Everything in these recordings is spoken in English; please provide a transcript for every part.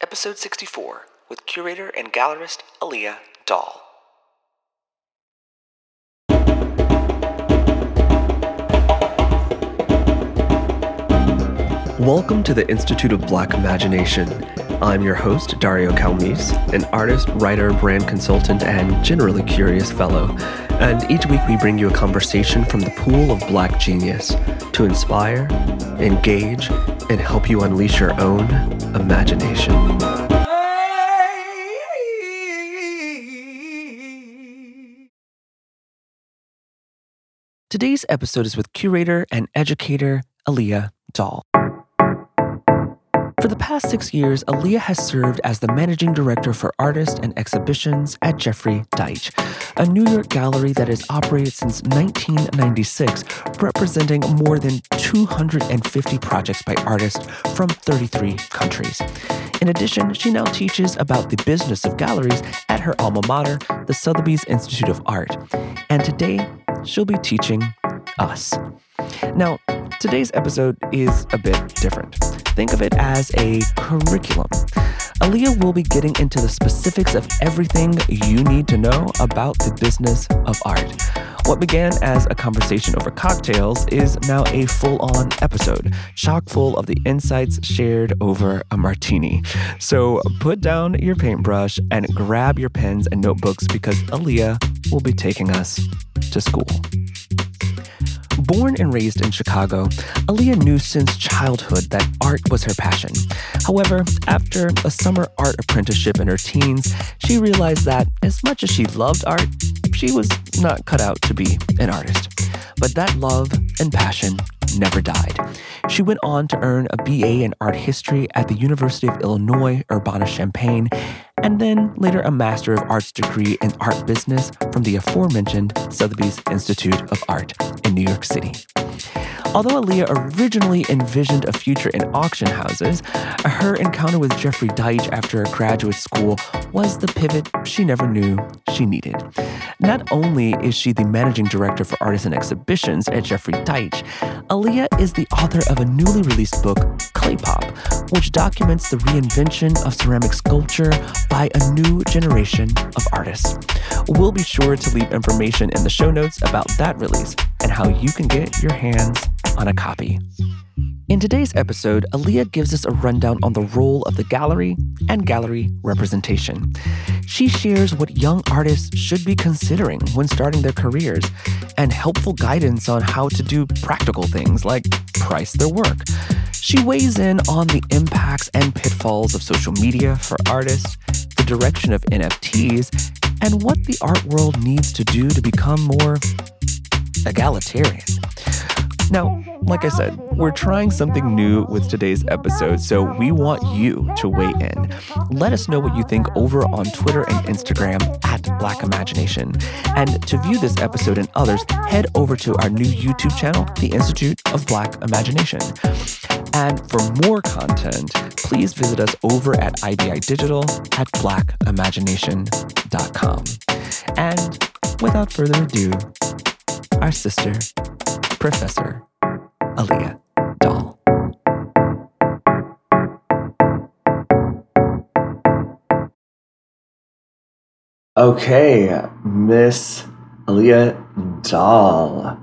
Episode 64 with curator and gallerist Alia Dahl. Welcome to the Institute of Black Imagination. I'm your host, Dario Calmese, an artist, writer, brand consultant, and generally curious fellow. And each week we bring you a conversation from the pool of black genius to inspire, engage, and help you unleash your own imagination. Today's episode is with curator and educator Alia Dahl. For the past six years, Alia has served as the managing director for artists and exhibitions at Jeffrey Deitch, a New York gallery that has operated since 1996, representing more than 250 projects by artists from 33 countries. In addition, she now teaches about the business of galleries at her alma mater, the Sotheby's Institute of Art. And today, she'll be teaching us. Now, today's episode is a bit different. Think of it as a curriculum. Alia will be getting into the specifics of everything you need to know about the business of art. What began as a conversation over cocktails is now a full on episode, chock full of the insights shared over a martini. So put down your paintbrush and grab your pens and notebooks because Alia will be taking us to school. Born and raised in Chicago, Alia knew since childhood that art was her passion. However, after a summer art apprenticeship in her teens, she realized that as much as she loved art, she was not cut out to be an artist. But that love and passion never died. She went on to earn a BA in art history at the University of Illinois Urbana-Champaign and then later a Master of Arts degree in art business from the aforementioned Sotheby's Institute of Art in New York City. Although Alia originally envisioned a future in auction houses, her encounter with Jeffrey Deitch after graduate school was the pivot she never knew she needed. Not only is she the managing director for artists and exhibitions at Jeffrey Deitch, Alia is the author of a newly released book, Clay Pop, which documents the reinvention of ceramic sculpture by a new generation of artists. We'll be sure to leave information in the show notes about that release and how you can get your hands on a copy. In today's episode, Alia gives us a rundown on the role of the gallery and gallery representation. She shares what young artists should be considering when starting their careers and helpful guidance on how to do practical things like price their work. She weighs in on the impacts and pitfalls of social media for artists, the direction of NFTs, and what the art world needs to do to become more egalitarian. Now, like I said, we're trying something new with today's episode, so we want you to weigh in. Let us know what you think over on Twitter and Instagram at Black Imagination. And to view this episode and others, head over to our new YouTube channel, the Institute of Black Imagination. And for more content, please visit us over at IBI Digital at blackimagination.com. And without further ado, our sister, Professor Alia Dahl. Okay, Miss Alia Dahl,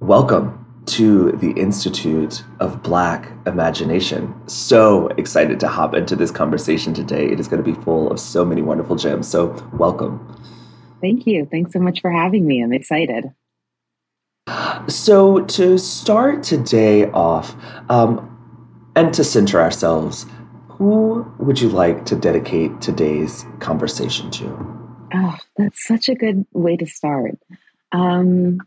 welcome to the Institute of Black Imagination. So excited to hop into this conversation today. It is going to be full of so many wonderful gems. So, welcome. Thank you. Thanks so much for having me. I'm excited. So, to start today off, um, and to center ourselves, who would you like to dedicate today's conversation to? Oh, that's such a good way to start. Um,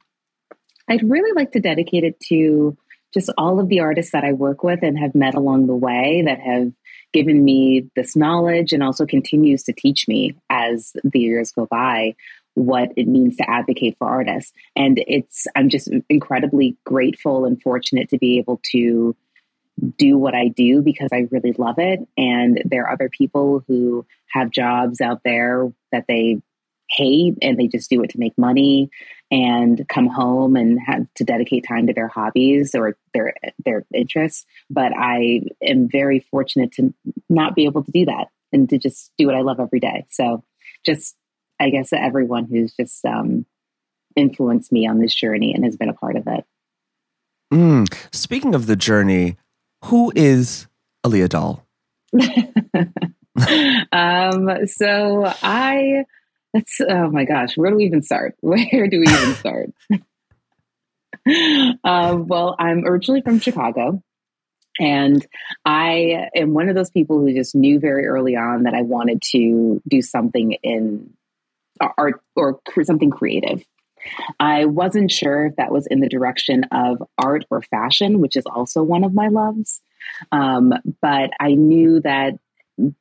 I'd really like to dedicate it to just all of the artists that I work with and have met along the way that have given me this knowledge and also continues to teach me as the years go by what it means to advocate for artists. And it's, I'm just incredibly grateful and fortunate to be able to do what I do because I really love it. And there are other people who have jobs out there that they hate and they just do it to make money and come home and have to dedicate time to their hobbies or their their interests but i am very fortunate to not be able to do that and to just do what i love every day so just i guess everyone who's just um, influenced me on this journey and has been a part of it mm. speaking of the journey who is Alia Dahl um, so i that's oh my gosh, where do we even start? Where do we even start? um, well, I'm originally from Chicago. And I am one of those people who just knew very early on that I wanted to do something in art or something creative. I wasn't sure if that was in the direction of art or fashion, which is also one of my loves. Um, but I knew that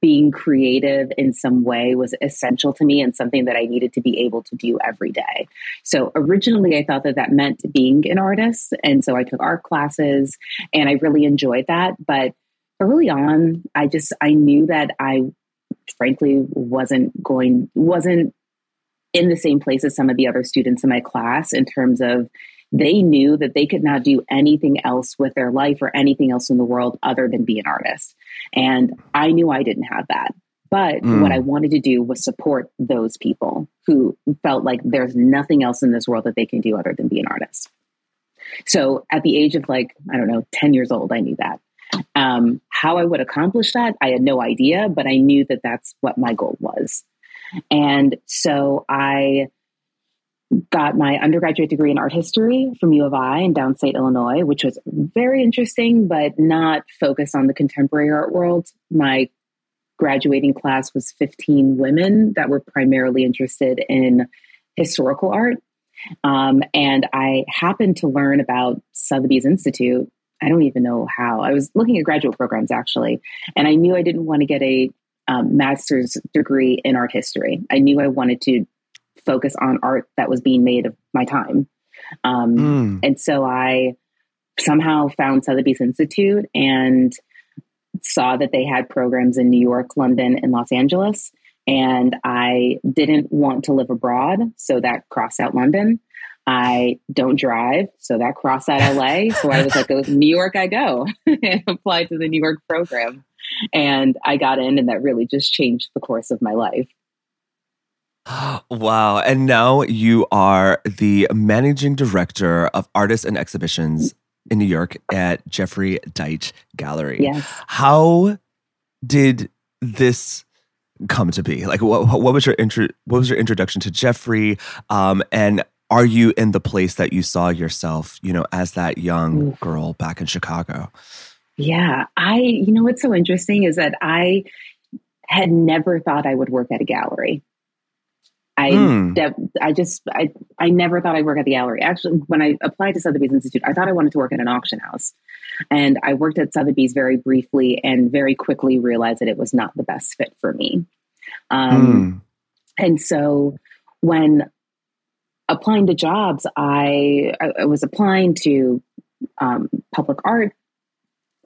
being creative in some way was essential to me and something that I needed to be able to do every day. So originally, I thought that that meant being an artist. And so I took art classes and I really enjoyed that. But early on, I just, I knew that I frankly wasn't going, wasn't in the same place as some of the other students in my class in terms of they knew that they could not do anything else with their life or anything else in the world other than be an artist. And I knew I didn't have that. But mm. what I wanted to do was support those people who felt like there's nothing else in this world that they can do other than be an artist. So at the age of like, I don't know, 10 years old, I knew that. Um, how I would accomplish that, I had no idea, but I knew that that's what my goal was. And so I got my undergraduate degree in art history from U of I in downstate Illinois, which was very interesting, but not focused on the contemporary art world. My graduating class was 15 women that were primarily interested in historical art. Um, and I happened to learn about Sotheby's Institute. I don't even know how. I was looking at graduate programs actually, and I knew I didn't want to get a um, master's degree in art history. I knew I wanted to focus on art that was being made of my time. Um, mm. And so I somehow found Sotheby's Institute and saw that they had programs in New York, London, and Los Angeles. And I didn't want to live abroad, so that crossed out London. I don't drive, so that crossed out LA. So I was like, oh, New York, I go, and applied to the New York program. And I got in, and that really just changed the course of my life. Wow. And now you are the managing director of artists and exhibitions in New York at Jeffrey Deitch Gallery. Yes. How did this come to be? Like what, what was your intro, what was your introduction to Jeffrey? Um, and are you in the place that you saw yourself, you know, as that young girl back in Chicago? Yeah. I you know what's so interesting is that I had never thought I would work at a gallery. I mm. I just I I never thought I'd work at the gallery. Actually, when I applied to Sotheby's Institute, I thought I wanted to work at an auction house, and I worked at Sotheby's very briefly and very quickly realized that it was not the best fit for me. Um, mm. And so when applying to jobs, I I, was applying to um, public art.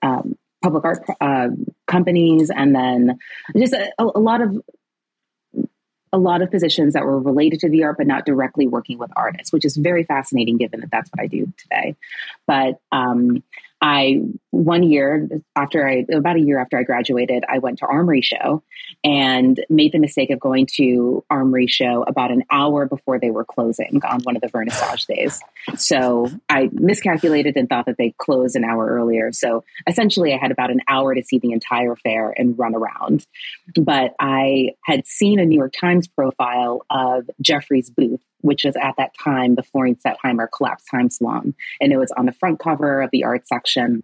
Um, public art uh, companies and then just a, a lot of a lot of positions that were related to the art, but not directly working with artists, which is very fascinating given that that's what I do today. But um, I one year after I about a year after I graduated, I went to Armory Show and made the mistake of going to Armory Show about an hour before they were closing on one of the vernissage days. So I miscalculated and thought that they closed an hour earlier. So essentially, I had about an hour to see the entire fair and run around. But I had seen a New York Times profile of Jeffrey's booth which was at that time the Florine Stettheimer Collapse Time Salon. And it was on the front cover of the art section.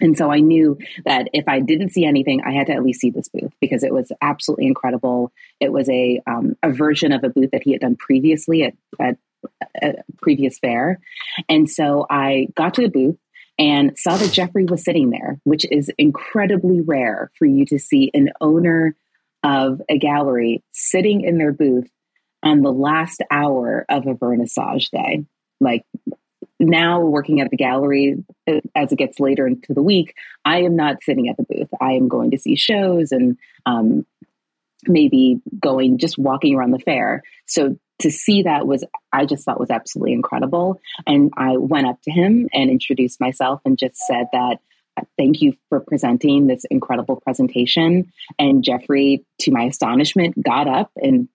And so I knew that if I didn't see anything, I had to at least see this booth because it was absolutely incredible. It was a um, a version of a booth that he had done previously at, at a previous fair. And so I got to the booth and saw that Jeffrey was sitting there, which is incredibly rare for you to see an owner of a gallery sitting in their booth on the last hour of a vernissage day. Like now working at the gallery uh, as it gets later into the week, I am not sitting at the booth. I am going to see shows and um, maybe going just walking around the fair. So to see that was I just thought was absolutely incredible. And I went up to him and introduced myself and just said that thank you for presenting this incredible presentation. And Jeffrey, to my astonishment, got up and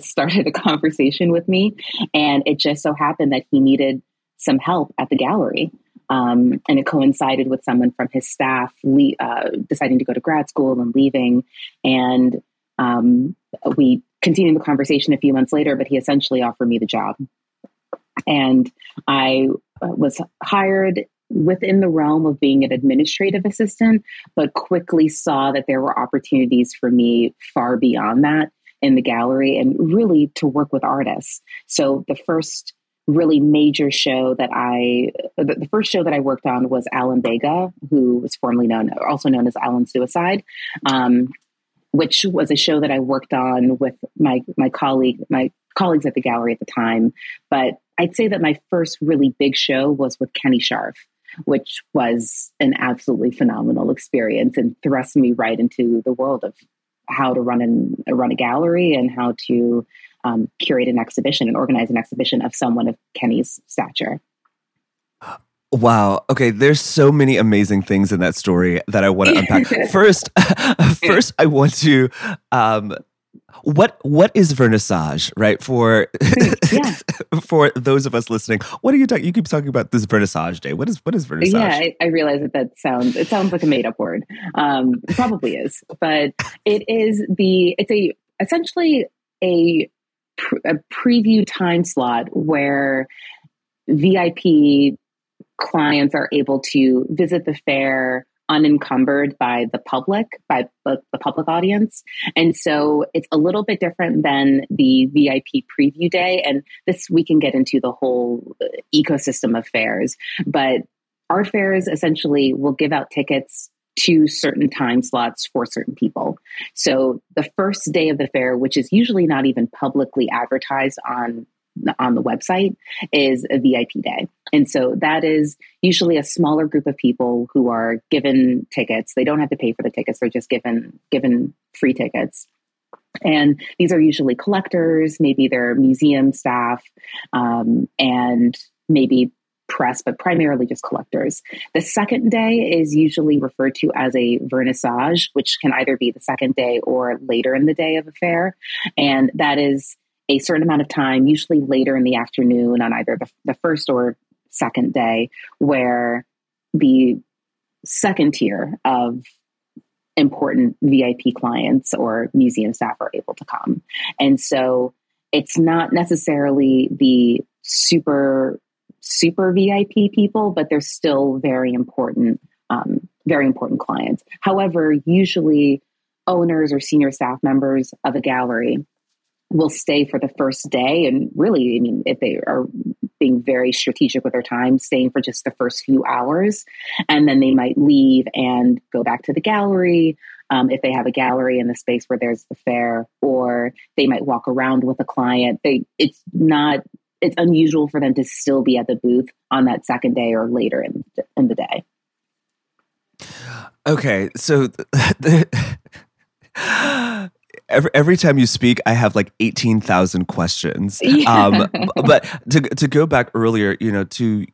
started a conversation with me. And it just so happened that he needed some help at the gallery. Um, and it coincided with someone from his staff le- uh, deciding to go to grad school and leaving. And um, we continued the conversation a few months later, but he essentially offered me the job. And I uh, was hired within the realm of being an administrative assistant, but quickly saw that there were opportunities for me far beyond that in the gallery and really to work with artists. So the first really major show that I, the, first show that I worked on was Alan Vega, who was formerly known, also known as Alan Suicide. Um, which was a show that I worked on with my my colleague, my colleagues at the gallery at the time. But I'd say that my first really big show was with Kenny Scharf, which was an absolutely phenomenal experience and thrust me right into the world of how to run an, run a gallery and how to um, curate an exhibition and organize an exhibition of someone of Kenny's stature. Wow. Okay. There's so many amazing things in that story that I want to unpack. first, first, I want to. Um, what what is vernissage, right? For yeah. for those of us listening, what are you talking? You keep talking about this vernissage day. What is what is vernissage? Yeah, I, I realize that that sounds it sounds like a made up word. Um, probably is, but it is the it's a essentially a a preview time slot where VIP clients are able to visit the fair unencumbered by the public, by the, public audience. And so it's a little bit different than the VIP preview day. And this, we can get into the whole uh, ecosystem of fairs. But our fairs essentially will give out tickets to certain time slots for certain people. So the first day of the fair, which is usually not even publicly advertised on on the website is a VIP day. And so that is usually a smaller group of people who are given tickets. They don't have to pay for the tickets, they're just given given free tickets. And these are usually collectors, maybe they're museum staff, um, and maybe press, but primarily just collectors. The second day is usually referred to as a vernissage, which can either be the second day or later in the day of a fair. And that is a certain amount of time, usually later in the afternoon on either the, the first or second day, where the second tier of important VIP clients or museum staff are able to come. And so it's not necessarily the super, super VIP people, but they're still very important, um, very important clients. However, usually owners or senior staff members of a gallery will stay for the first day and really i mean if they are being very strategic with their time staying for just the first few hours. And then they might leave and go back to the gallery um, if they have a gallery in the space where there's the fair or they might walk around with a client. They it's not it's unusual for them to still be at the booth on that second day or later in, in the day. Okay so the, every, every time you speak, I have like 18,000 questions. Yeah. Um, but to, to go back earlier, you know, to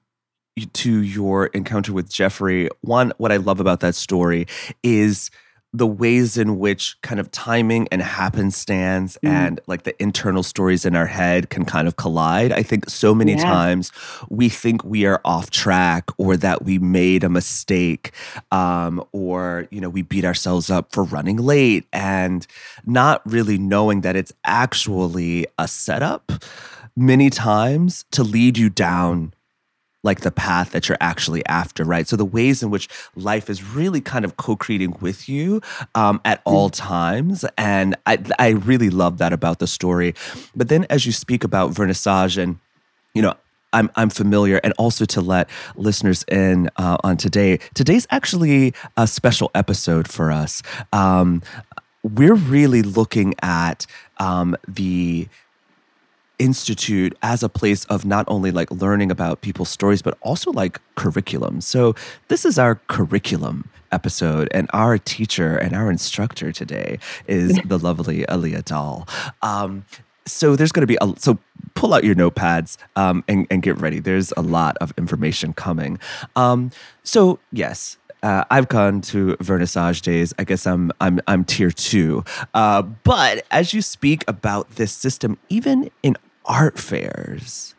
to your encounter with Jeffrey, one, what I love about that story is – the ways in which kind of timing and happenstance mm. and like the internal stories in our head can kind of collide. I think so many yeah. times we think we are off track or that we made a mistake um, or, you know, we beat ourselves up for running late and not really knowing that it's actually a setup many times to lead you down like the path that you're actually after, right? So the ways in which life is really kind of co-creating with you um, at all mm-hmm. times, and I I really love that about the story. But then as you speak about vernissage and you know I'm I'm familiar, and also to let listeners in uh, on today. Today's actually a special episode for us. Um, we're really looking at um, the institute as a place of not only like learning about people's stories, but also like curriculum. So, this is our curriculum episode, and our teacher and our instructor today is the lovely Alia Dahl. Um, so there's going to be a so pull out your notepads um, and, and get ready. There's a lot of information coming. Um, so yes, uh, I've gone to vernissage days. I guess I'm I'm I'm tier two. Uh, but as you speak about this system, even in art fairs,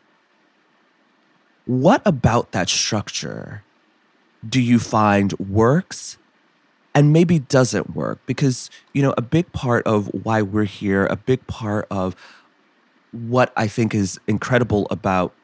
what about that structure do you find works and maybe doesn't work? Because you know a big part of why we're here, a big part of what I think is incredible about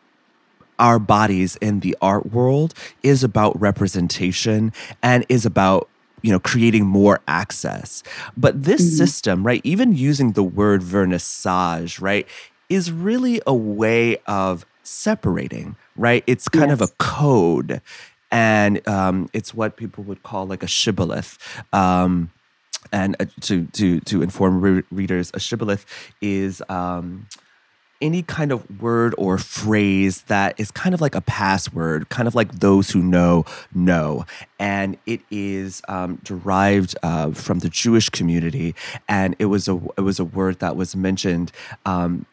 our bodies in the art world is about representation and is about you know creating more access but this mm-hmm. system right even using the word vernissage right is really a way of separating right? It's kind yes. of a code and um, it's what people would call like a shibboleth. Um, and uh, to to to inform re- readers a shibboleth is um, any kind of word or phrase that is kind of like a password, kind of like those who know know, and it is um, derived uh, from the Jewish community, and it was a it was a word that was mentioned, um,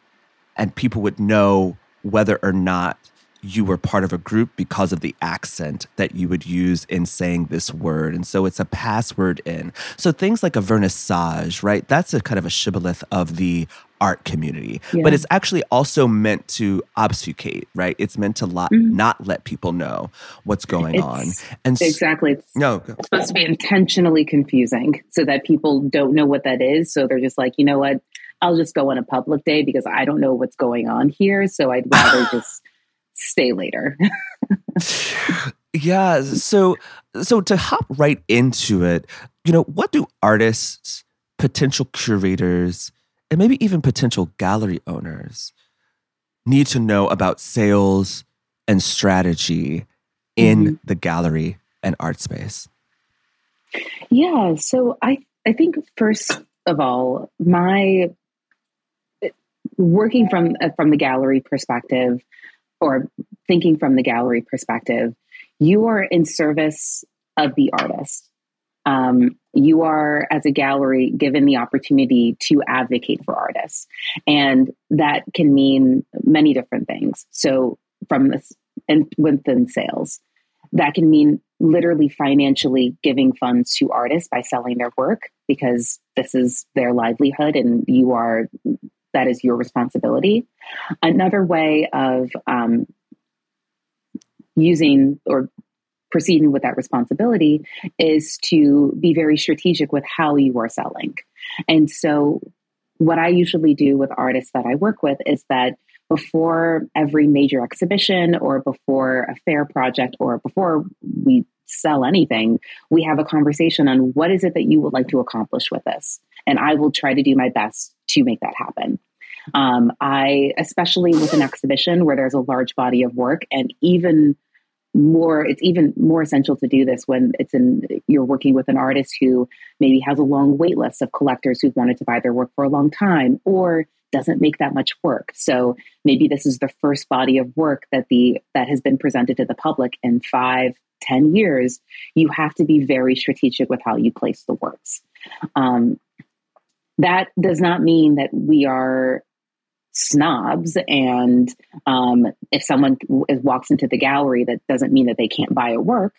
and people would know whether or not you were part of a group because of the accent that you would use in saying this word. And so it's a password in. So things like a vernissage, right? That's a kind of a shibboleth of the art community. Yeah. But it's actually also meant to obfuscate, right? It's meant to lot, mm-hmm. not let people know what's going it's, on. And exactly. It's, no, it's supposed to be intentionally confusing so that people don't know what that is. So they're just like, you know what? I'll just go on a public day because I don't know what's going on here. So I'd rather just stay later. yeah. So, so to hop right into it, you know, what do artists, potential curators, and maybe even potential gallery owners need to know about sales and strategy in mm-hmm. the gallery and art space? Yeah, so I I think first of all, my working from uh, from the gallery perspective or thinking from the gallery perspective, you are in service of the artist um, you are, as a gallery, given the opportunity to advocate for artists. And that can mean many different things. So, from this, and within sales, that can mean literally financially giving funds to artists by selling their work because this is their livelihood and you are that is your responsibility another way of um, using or proceeding with that responsibility is to be very strategic with how you are selling. And so, what I usually do with artists that I work with is that before every major exhibition or before a fair project or before we sell anything, we have a conversation on what is it that you would like to accomplish with this. And I will try to do my best to make that happen. Um, I, especially with an exhibition where there's a large body of work, and even more it's even more essential to do this when it's in you're working with an artist who maybe has a long wait list of collectors who've wanted to buy their work for a long time or doesn't make that much work. So maybe this is the first body of work that the that has been presented to the public in five ten years. You have to be very strategic with how you place the works. Um, that does not mean that we are snobs and um, if someone walks into the gallery that doesn't mean that they can't buy a work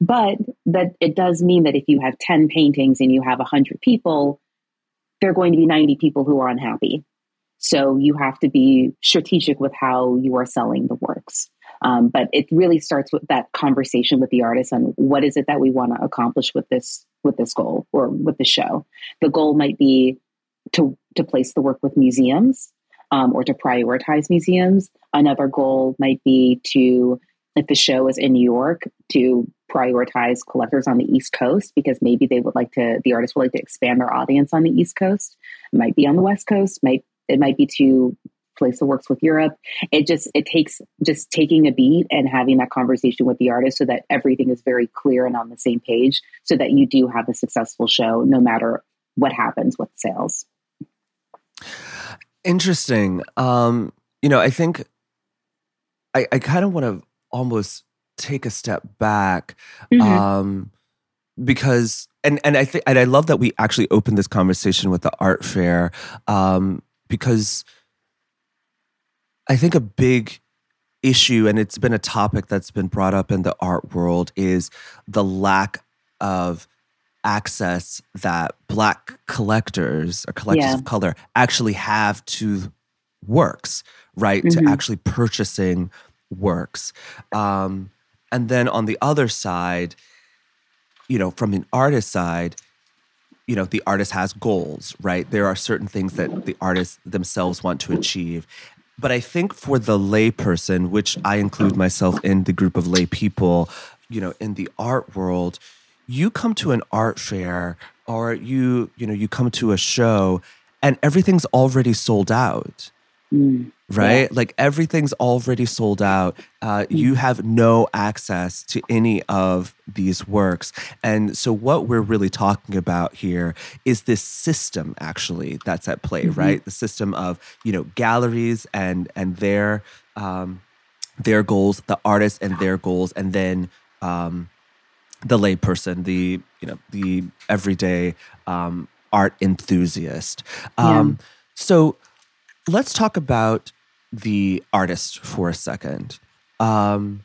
but that it does mean that if you have 10 paintings and you have 100 people there are going to be 90 people who are unhappy. So you have to be strategic with how you are selling the works. Um, but it really starts with that conversation with the artist on what is it that we want to accomplish with this with this goal or with the show the goal might be to to place the work with museums um, or to prioritize museums. Another goal might be to, if the show is in New York, to prioritize collectors on the East Coast because maybe they would like to, the artist would like to expand their audience on the East Coast. It might be on the West Coast. Might it might be to place that works with Europe. It just it takes just taking a beat and having that conversation with the artist so that everything is very clear and on the same page, so that you do have a successful show no matter what happens with sales. Interesting. Um, you know, I think I, I kind of want to almost take a step back mm-hmm. um, because and and I think and I love that we actually opened this conversation with the art fair um, because I think a big issue and it's been a topic that's been brought up in the art world is the lack of access that black collectors or collectors yeah. of color actually have to works right mm-hmm. to actually purchasing works um, and then on the other side you know from an artist side you know the artist has goals right there are certain things that the artists themselves want to achieve but i think for the layperson which i include myself in the group of lay people you know in the art world you come to an art fair or you you know you come to a show and everything's already sold out. Mm right? Yeah. Like everything's already sold out. Uh, mm. You have no access to any of these works. And so, what we're really talking about here is this system actually that's at play, mm-hmm. right? The system of you know galleries and and their um, their goals, the artists and their goals, and then um, the layperson, the you know the everyday um, art enthusiast. Um, yeah. So let's talk about the artist for a second. Um,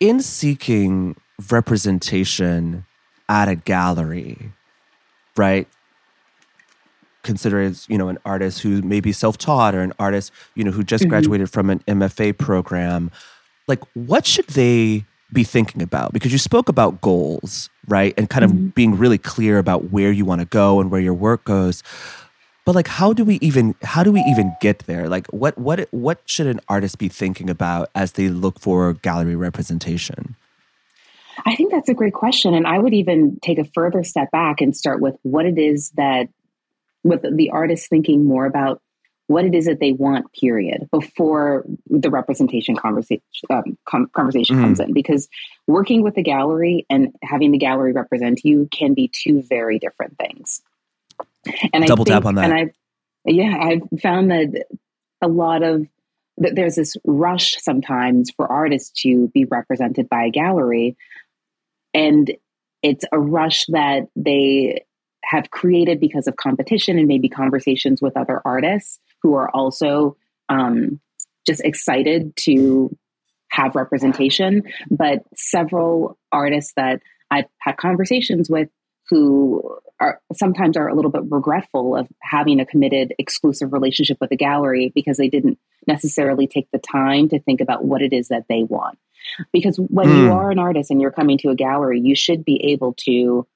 in seeking representation at a gallery, right? Consider as you know an artist who may be self-taught or an artist you know who just mm-hmm. graduated from an MFA program. Like, what should they be thinking about? Because you spoke about goals, right, and kind mm-hmm. of being really clear about where you want to go and where your work goes but like how do we even how do we even get there? Like what what what should an artist be thinking about as they look for gallery representation? I think that's a great question and i would even take a further step back and start with what it is that with the artist thinking more about what it is that they want period before the representation conversation um, com- conversation mm. comes in. Because working with the gallery and having the gallery represent you can be two very different things and double I think, tap on that. And I, yeah, I've found that a lot of that there's this rush sometimes for artists to be represented by a gallery, and it's a rush that they have created because of competition and maybe conversations with other artists who are also um, just excited to have representation. But several artists that I've had conversations with who are sometimes are a little bit regretful of having a committed exclusive relationship with a gallery because they didn't necessarily take the time to think about what it is that they want. Because when mm. you hmm. are an artist and you're coming to a gallery, you should be able to,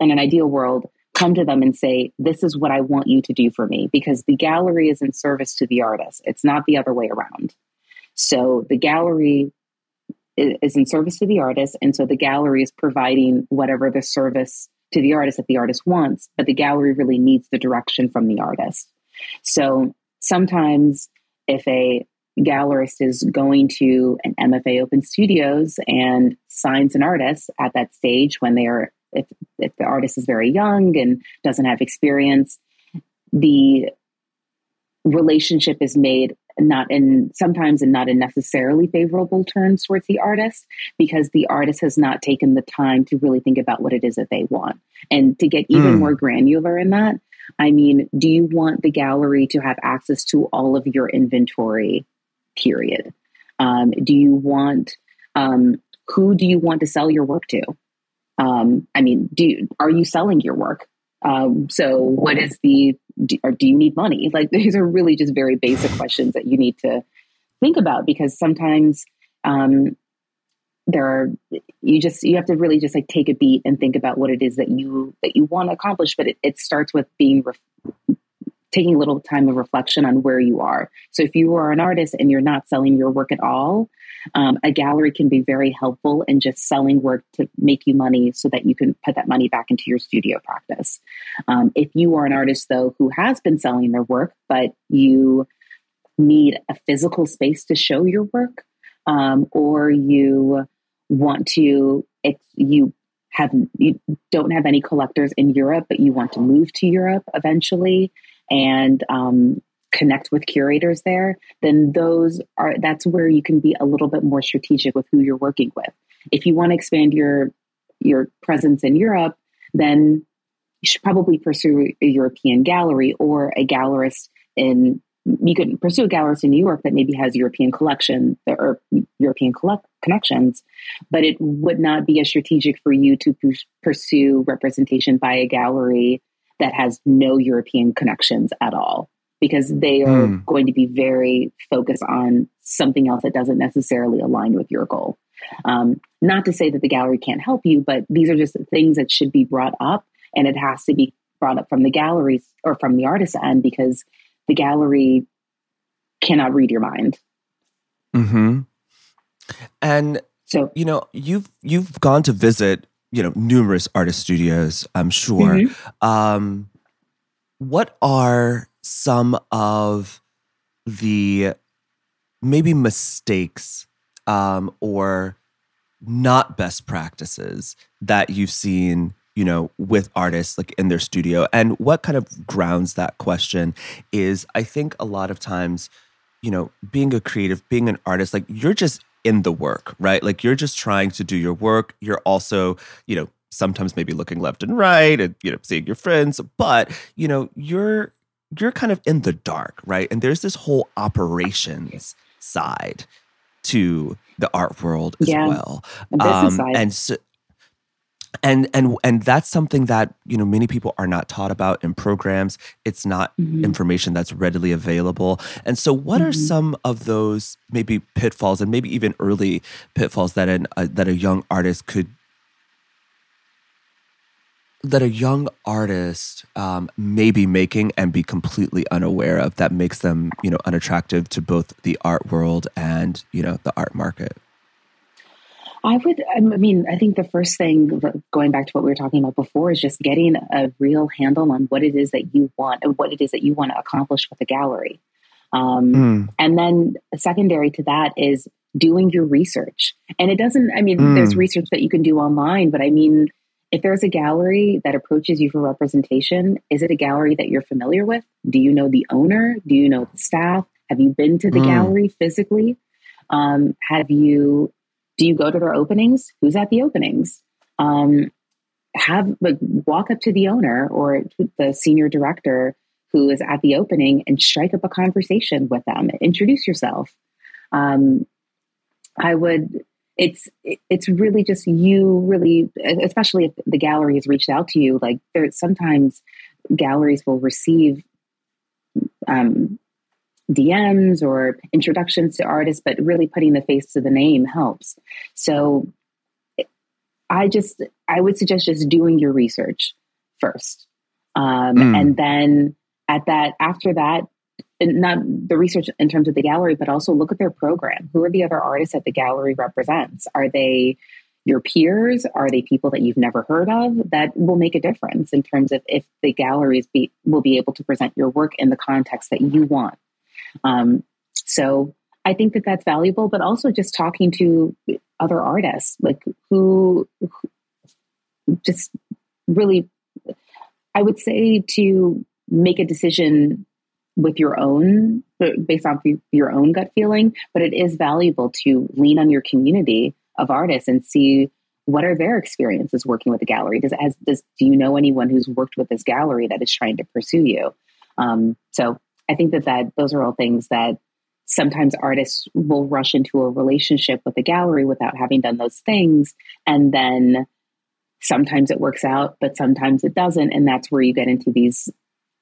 in an ideal world, come to them and say, This is what I want you to do for me, because the gallery is in service to the artist. It's not the other way around. So the gallery is in service to the artist. And so the gallery is providing whatever the service to the artist that the artist wants, but the gallery really needs the direction from the artist. So sometimes if a gallerist is going to an MFA Open Studios and signs an artist at that stage when they are, if, if the artist is very young and doesn't have experience, the relationship is made not in sometimes and not in necessarily favorable terms towards the artist because the artist has not taken the time to really think about what it is that they want. And to get even mm. more granular in that, I mean, do you want the gallery to have access to all of your inventory? Period. Um, do you want um, who do you want to sell your work to? Um, I mean, do you, are you selling your work? Um, so, what is the or do you need money? Like these are really just very basic questions that you need to think about because sometimes um, there are you just you have to really just like take a beat and think about what it is that you that you want to accomplish. But it, it starts with being ref- taking a little time of reflection on where you are. So if you are an artist and you're not selling your work at all, um, a gallery can be very helpful in just selling work to make you money so that you can put that money back into your studio practice. Um, if you are an artist, though, who has been selling their work, but you need a physical space to show your work, um, or you want to, you have you don't have any collectors in Europe, but you want to move to Europe eventually, and um, connect with curators there, then those are that's where you can be a little bit more strategic with who you're working with. If you want to expand your your presence in Europe, then you should probably pursue a European gallery or a gallerist in you could pursue a gallerist in New York that maybe has European collection or European collect- connections, but it would not be as strategic for you to pursue representation by a gallery that has no European connections at all because they are mm. going to be very focused on something else that doesn't necessarily align with your goal. Um, not to say that the gallery can't help you, but these are just things that should be brought up, and it has to be brought up from the galleries or from the artist end because the gallery cannot read your mind. Hmm. And so you know you've you've gone to visit you know numerous artist studios. I'm sure. Mm-hmm. Um, what are some of the maybe mistakes um, or not best practices that you've seen you know with artists like in their studio. And what kind of grounds that question is i think a lot of times you know being a creative being an artist like you're just in the work right? Like you're just trying to do your work. You're also you know sometimes maybe looking left and right and you know seeing your friends. But you know you're you're kind of in the dark right and there's this whole operations side to the art world as yeah, well. Um, and so, and and and that's something that you know many people are not taught about in programs it's not mm-hmm. information that's readily available and so what mm-hmm. are some of those maybe pitfalls and maybe even early pitfalls that an uh, that a young artist could that a young artist um, may be making and be completely unaware of that makes them you know unattractive to both the art world and you know the art market i would i mean i think the first thing going back to what we were talking about before is just getting a real handle on what it is that you want and what it is that you want to accomplish with the gallery um, mm. and then secondary to that is doing your research and it doesn't i mean mm. there's research that you can do online but i mean if there's a gallery that approaches you for representation, is it a gallery that you're familiar with? Do you know the owner? Do you know the staff? Have you been to the mm. gallery physically? Um, have you? Do you go to their openings? Who's at the openings? Um, have like walk up to the owner or the senior director who is at the opening and strike up a conversation with them. Introduce yourself. Um, I would it's it's really just you really especially if the gallery has reached out to you like there's sometimes galleries will receive um, dms or introductions to artists but really putting the face to the name helps so i just i would suggest just doing your research first um, mm. and then at that after that not the research in terms of the gallery, but also look at their program. Who are the other artists that the gallery represents? Are they your peers? Are they people that you've never heard of? That will make a difference in terms of if the galleries be, will be able to present your work in the context that you want. Um, so I think that that's valuable, but also just talking to other artists, like who, who just really, I would say to make a decision with your own based off your own gut feeling but it is valuable to lean on your community of artists and see what are their experiences working with the gallery. Does as does do you know anyone who's worked with this gallery that is trying to pursue you? Um, so i think that that those are all things that sometimes artists will rush into a relationship with the gallery without having done those things and then sometimes it works out but sometimes it doesn't and that's where you get into these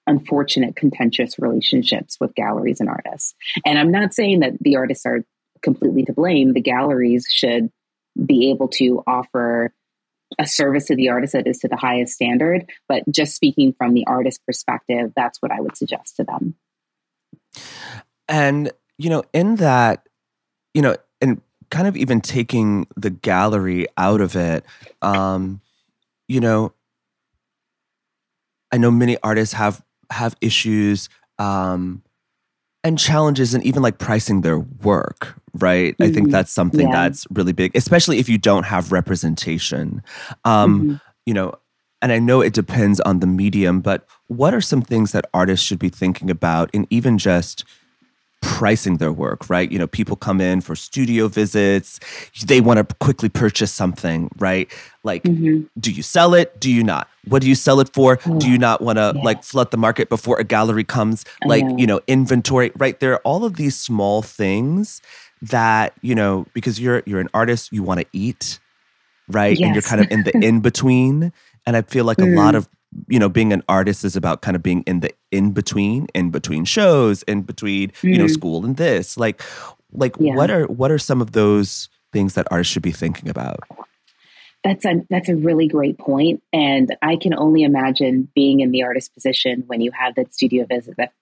unfortunate, contentious relationships with galleries and artists. And I'm not saying that the artists are completely to blame. The galleries should be able to offer a service to the artist that is to the highest standard. But just speaking from the artist perspective, that's what I would suggest to them. And, you know, in that, you know, and kind of even taking the gallery out of it, um, you know, I know many artists have have issues um, and challenges and even like pricing their work, right? Mm-hmm. I think mm-hmm. that's something yeah. that's really big, especially if you don't have representation. Um, mm-hmm. You know, and I know it depends on the medium, but what are some things that artists should be thinking about and even just pricing their work, right? You know, people come in for studio visits, they want to quickly purchase something, right? Like, mm-hmm. do you sell it? Do you not? What do you sell it for? Oh, do you not want to yeah. like flood the market before a gallery comes? Like, know. you know, inventory, right? There are all of these small things that, you know, because you're you're an artist, you want to eat, right? Yes. And you're kind of in the in between. And I feel like mm. a lot mm. of you know being an artist is about kind of being in the in between in between shows in between mm. you know mm. school and this like like yeah. what are what are some of those things that artists should be thinking about that's a that's a really great point and i can only imagine being in the artist position when you have that studio visit that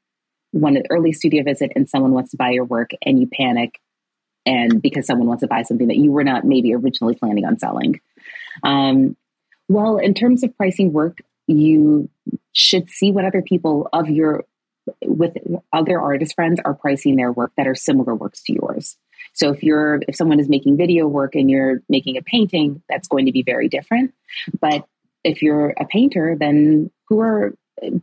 one early studio visit and someone wants to buy your work and you panic and because someone wants to buy something that you were not maybe originally planning on selling um, well in terms of pricing work you should see what other people of your with other artist friends are pricing their work that are similar works to yours. So if you're if someone is making video work and you're making a painting, that's going to be very different. But if you're a painter, then who are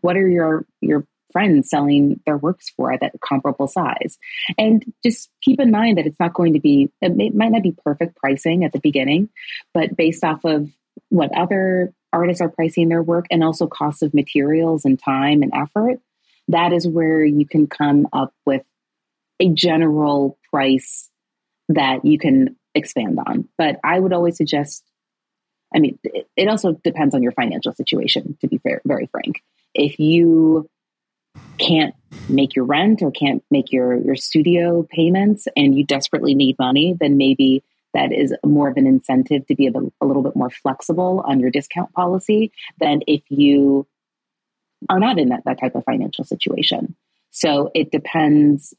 what are your your friends selling their works for at that comparable size? And just keep in mind that it's not going to be it might not be perfect pricing at the beginning, but based off of what other artists are pricing their work and also cost of materials and time and effort, that is where you can come up with a general price that you can expand on. But I would always suggest, I mean, it also depends on your financial situation, to be fair, very frank. If you can't make your rent or can't make your, your studio payments and you desperately need money, then maybe that is more of an incentive to be a, a little bit more flexible on your discount policy than if you are not in that, that type of financial situation. So it depends.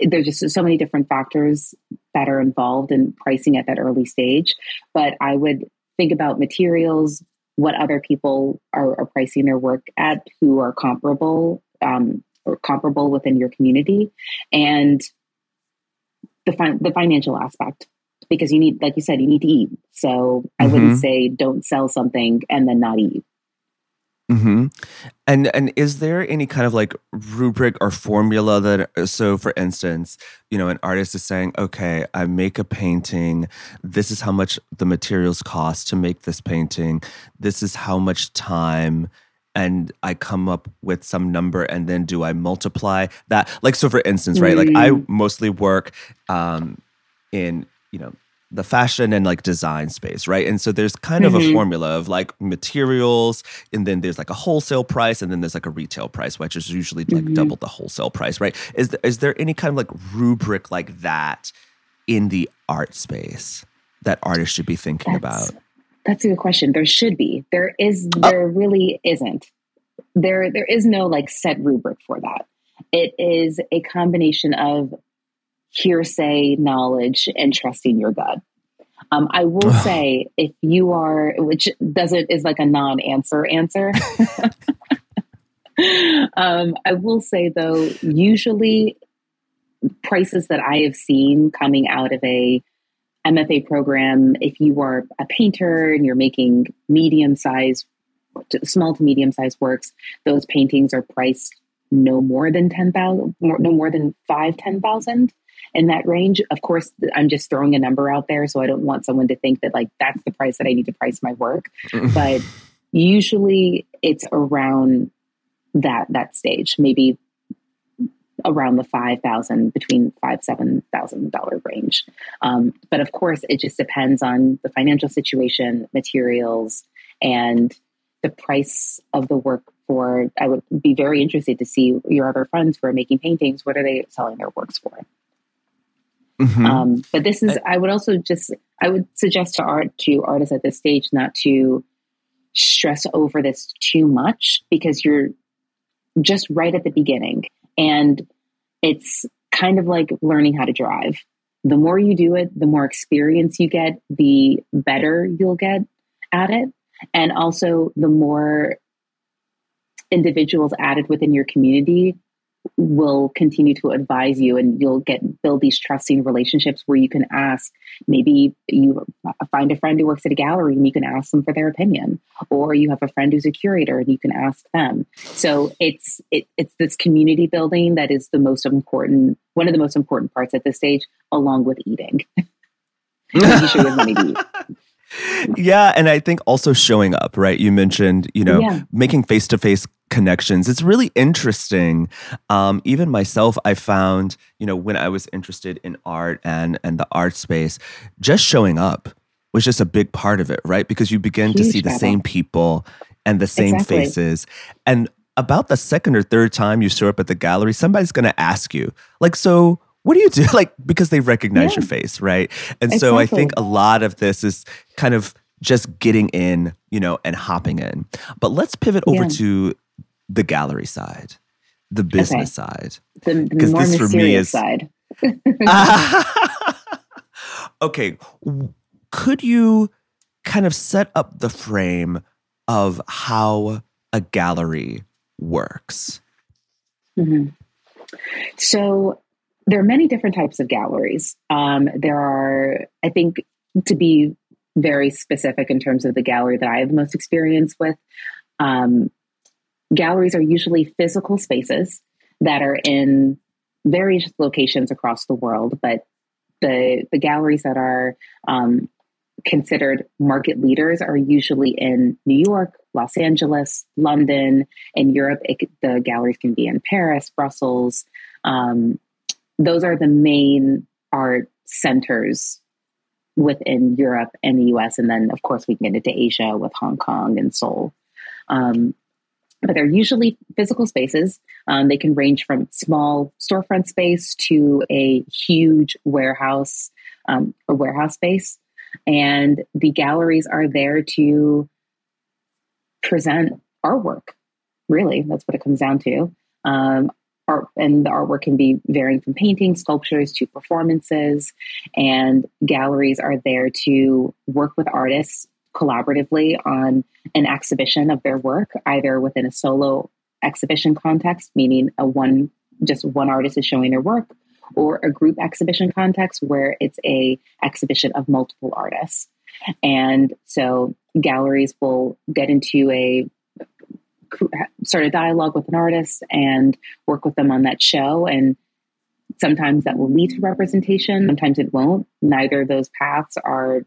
There's just so many different factors that are involved in pricing at that early stage. But I would think about materials, what other people are, are pricing their work at who are comparable um, or comparable within your community, and the the financial aspect because you need, like you said, you need to eat. So I mm-hmm. wouldn't say don't sell something and then not eat. Hmm. And and is there any kind of like rubric or formula that so for instance, you know, an artist is saying, okay, I make a painting. This is how much the materials cost to make this painting. This is how much time and I come up with some number and then do I multiply that? Like so for instance, right? Mm. Like I mm. mostly work um in you know the fashion and like design space, right? And so there's kind mm-hmm. of a mm-hmm. formula of like materials, and then there's like a wholesale price, and then there's like a retail price, which is usually like mm-hmm. double the wholesale price, right? Is is there any kind of like rubric like that in the art space that artists should be thinking that's, about? That's a good question. There should be. There is. Oh. There oh. really isn't. There there is no like set rubric for that. It is a combination of hearsay knowledge and trusting your gut. Um, I will say, if you are, which doesn't is like a non-answer answer. um, I will say though, usually prices that I have seen coming out of a MFA program, if you are a painter and you're making medium size, small to medium size works, those paintings are priced no more than ten thousand, no more than five ten thousand in that range. Of course, I'm just throwing a number out there, so I don't want someone to think that like that's the price that I need to price my work. but usually, it's around that that stage, maybe around the five thousand between five seven thousand dollar range. Um, but of course, it just depends on the financial situation, materials, and the price of the work for i would be very interested to see your other friends who are making paintings what are they selling their works for Mm-hmm. Um, but this is, I would also just, I would suggest to art to artists at this stage not to stress over this too much because you're just right at the beginning, and it's kind of like learning how to drive. The more you do it, the more experience you get, the better you'll get at it, and also the more individuals added within your community will continue to advise you and you'll get build these trusting relationships where you can ask maybe you find a friend who works at a gallery and you can ask them for their opinion or you have a friend who's a curator and you can ask them. So it's it, it's this community building that is the most important one of the most important parts at this stage along with eating. Making sure you have money to eat. Yeah and i think also showing up right? You mentioned you know yeah. making face-to-face connections it's really interesting um, even myself i found you know when i was interested in art and and the art space just showing up was just a big part of it right because you begin Huge to see the same people and the same exactly. faces and about the second or third time you show up at the gallery somebody's going to ask you like so what do you do? Like, because they recognize yeah. your face, right? And exactly. so I think a lot of this is kind of just getting in, you know, and hopping in. But let's pivot over yeah. to the gallery side, the business okay. side. Because this for me is side. okay. Could you kind of set up the frame of how a gallery works? Mm-hmm. So there are many different types of galleries. Um, there are, I think, to be very specific in terms of the gallery that I have the most experience with, um, galleries are usually physical spaces that are in various locations across the world, but the the galleries that are um, considered market leaders are usually in New York, Los Angeles, London. In Europe, it, the galleries can be in Paris, Brussels, um, those are the main art centers within Europe and the US. And then, of course, we can get into Asia with Hong Kong and Seoul. Um, but they're usually physical spaces. Um, they can range from small storefront space to a huge warehouse um, warehouse space. And the galleries are there to present artwork. Really, that's what it comes down to. Um, art and the artwork can be varying from paintings, sculptures to performances. And galleries are there to work with artists collaboratively on an exhibition of their work, either within a solo exhibition context, meaning a one just one artist is showing their work, or a group exhibition context where it's a exhibition of multiple artists. And so galleries will get into a start a dialogue with an artist and work with them on that show. And sometimes that will lead to representation, sometimes it won't. Neither of those paths are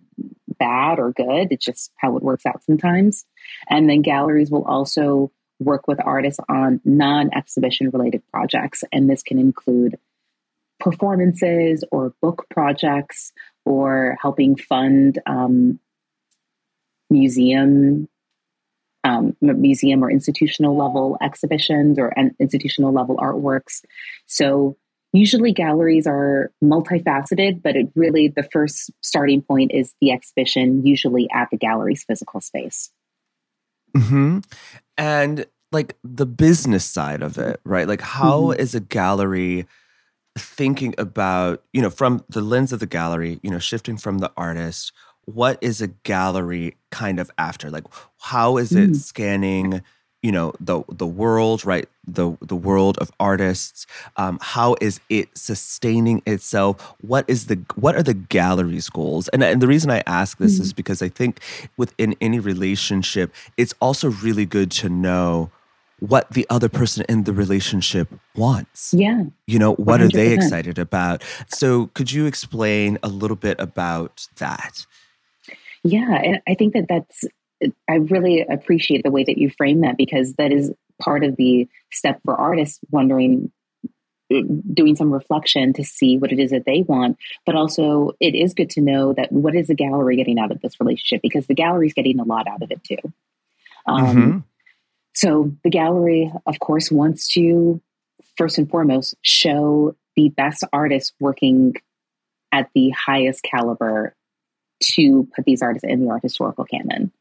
bad or good. It's just how it works out sometimes. And then galleries will also work with artists on non exhibition related projects. And this can include performances or book projects or helping fund um, museum um, museum or institutional level exhibitions or institutional level artworks. So usually galleries are multifaceted, but it really the first starting point is the exhibition, usually at the gallery's physical space. Hmm. And like the business side of it, right? Like how mm-hmm. is a gallery thinking about you know from the lens of the gallery, you know, shifting from the artist what is a gallery kind of after? Like, how is it mm. scanning? You know the the world right? The the world of artists. Um, how is it sustaining itself? What is the what are the gallery's goals? And, and the reason i ask this mm is because i think within any relationship it's also really good to know what the other person in the relationship wants. Yeah. You know what 100%. are they excited about? So could you explain a little bit about that? Yeah, and I think that that's I really appreciate the way that you frame that because that is part of the step for artists wondering doing some reflection to see what it is that they want but also it is good to know that what is the gallery getting out of this relationship because the gallery is getting a lot out of it too um, mm-hmm. so the gallery of course wants to first and foremost show the best artists working at the highest caliber to put these artists in the art historical canon.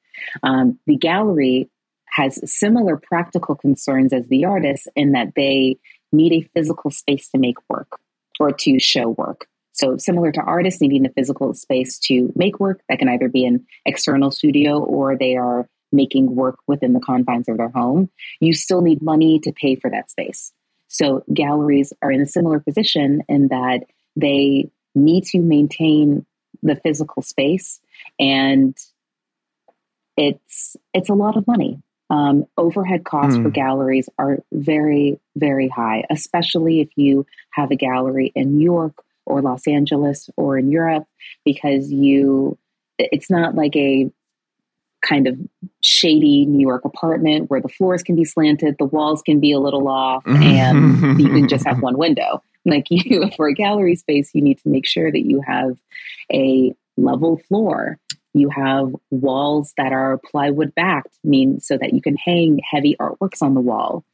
Um, the gallery has similar practical concerns as the artists in that they need a physical space to make work or to show work. So, similar to artists needing a physical space to make work, that can either be an external studio or they are making work within the confines of their home, you still need money to pay for that space. So galleries are in a similar position in that they need to maintain the physical space and it's it's a lot of money. Um, overhead costs mm. for hmm. galleries are very very high, especially if you have a gallery in New York or Los Angeles or in Europe, because you it's not like a kind of shady New York apartment where the floors can be slanted, the walls can be a little off, and you can just have one window. Like you, for a gallery space, you need to make sure that you have a level floor. You have walls that are plywood backed, mean so that you can hang heavy artworks on the wall.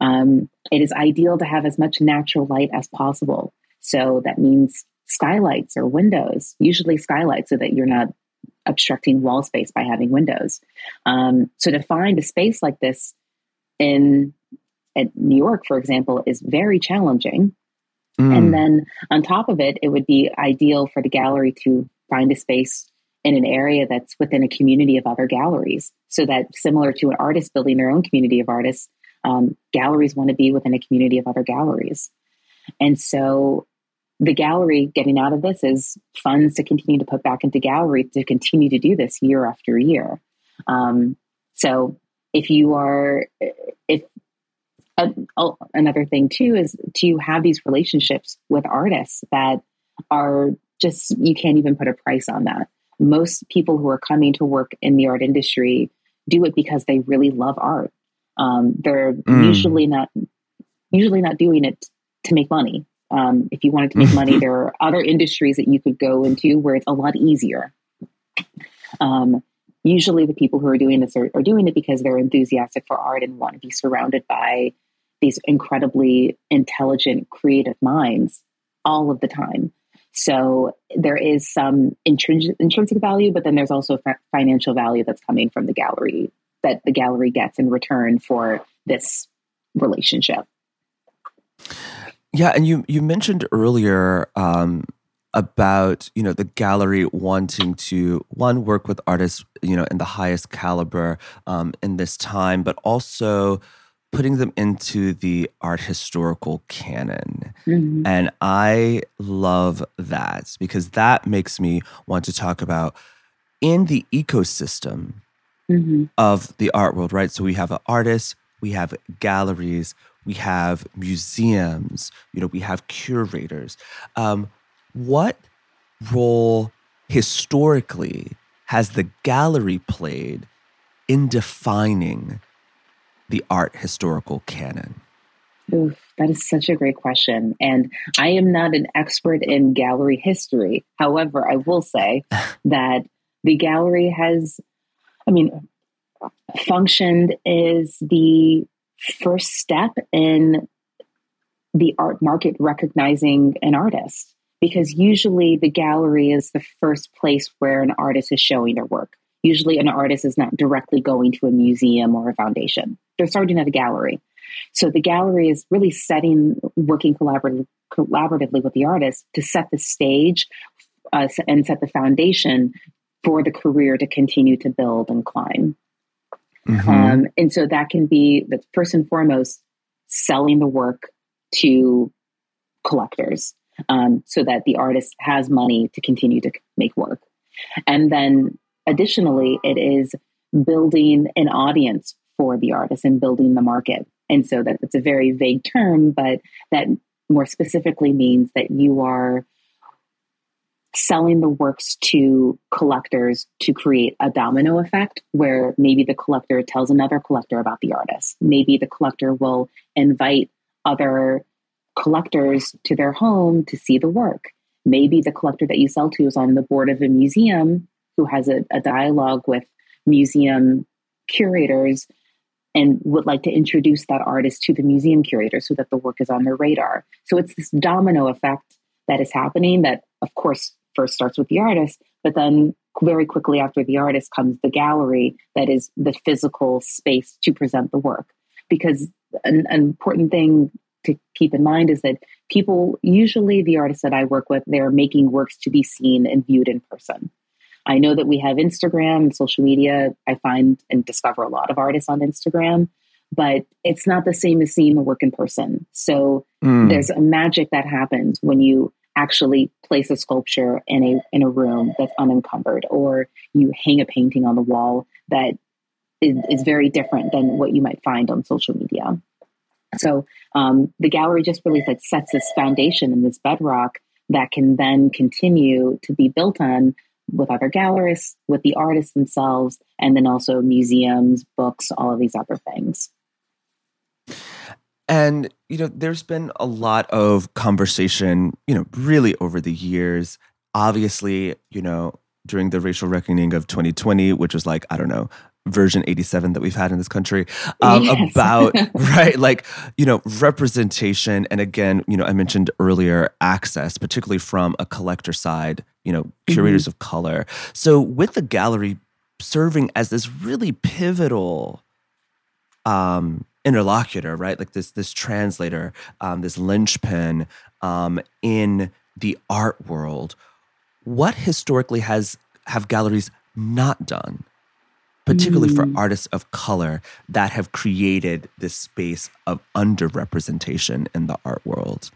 Um, it is ideal to have as much natural light as possible. So that means skylights or windows, usually skylights, so that you're not obstructing wall space by having windows. Um, so to find a space like this in at New York, for example, is very challenging. Mm. And then on top of it, it would be ideal for the gallery to find a space in an area that's within a community of other galleries. So that similar to an artist building their own community of artists, um, galleries want to be within a community of other galleries. And so the gallery getting out of this is funds to continue to put back into gallery to continue to do this year after year. Um, so if you are, if uh, another thing too is to have these relationships with artists that are just you can't even put a price on that. Most people who are coming to work in the art industry do it because they really love art. Um, they're mm. usually not usually not doing it to make money. Um, if you wanted to make money, there are other industries that you could go into where it's a lot easier. Um, usually, the people who are doing this are, are doing it because they're enthusiastic for art and want to be surrounded by these incredibly intelligent, creative minds all of the time. So there is some intrinsic, intrinsic value, but then there's also financial value that's coming from the gallery that the gallery gets in return for this relationship. Yeah, and you you mentioned earlier um, about you know the gallery wanting to one work with artists you know in the highest caliber um, in this time, but also putting them into the art historical canon. Mm-hmm. And I love that because that makes me want to talk about in the ecosystem mm-hmm. of the art world, right? So we have artists, we have galleries, we have museums, you know, we have curators. Um, what role historically has the gallery played in defining the art historical canon? Oof, that is such a great question. And I am not an expert in gallery history. However, I will say that the gallery has, I mean, functioned is the first step in the art market recognizing an artist because usually the gallery is the first place where an artist is showing their work. Usually, an artist is not directly going to a museum or a foundation, they're starting at a gallery. So, the gallery is really setting, working collaboratively, collaboratively with the artist to set the stage uh, and set the foundation for the career to continue to build and climb. Mm-hmm. Um, and so that can be the first and foremost selling the work to collectors um, so that the artist has money to continue to make work. And then additionally, it is building an audience for the artist and building the market. And so that it's a very vague term, but that more specifically means that you are selling the works to collectors to create a domino effect where maybe the collector tells another collector about the artist. Maybe the collector will invite other collectors to their home to see the work. Maybe the collector that you sell to is on the board of a museum who has a, a dialogue with museum curators and would like to introduce that artist to the museum curator so that the work is on their radar. So it's this domino effect that is happening that, of course, first starts with the artist, but then very quickly after the artist comes the gallery that is the physical space to present the work. Because an, an important thing to keep in mind is that people, usually the artists that I work with, they're making works to be seen and viewed in person. I know that we have Instagram and social media. I find and discover a lot of artists on Instagram, but it's not the same as seeing the work in person. So mm. there's a magic that happens when you actually place a sculpture in a in a room that's unencumbered or you hang a painting on the wall that is, is very different than what you might find on social media. So um, the gallery just really like sets this foundation and this bedrock that can then continue to be built on with other gallerists, with the artists themselves, and then also museums, books, all of these other things. And, you know, there's been a lot of conversation, you know, really over the years. Obviously, you know, during the racial reckoning of 2020, which was like, I don't know, version 87 that we've had in this country um, yes. about right like you know representation and again you know i mentioned earlier access particularly from a collector side you know curators mm-hmm. of color so with the gallery serving as this really pivotal um interlocutor right like this this translator um this linchpin um in the art world what historically has have galleries not done particularly mm. for artists of color that have created this space of underrepresentation in the art world?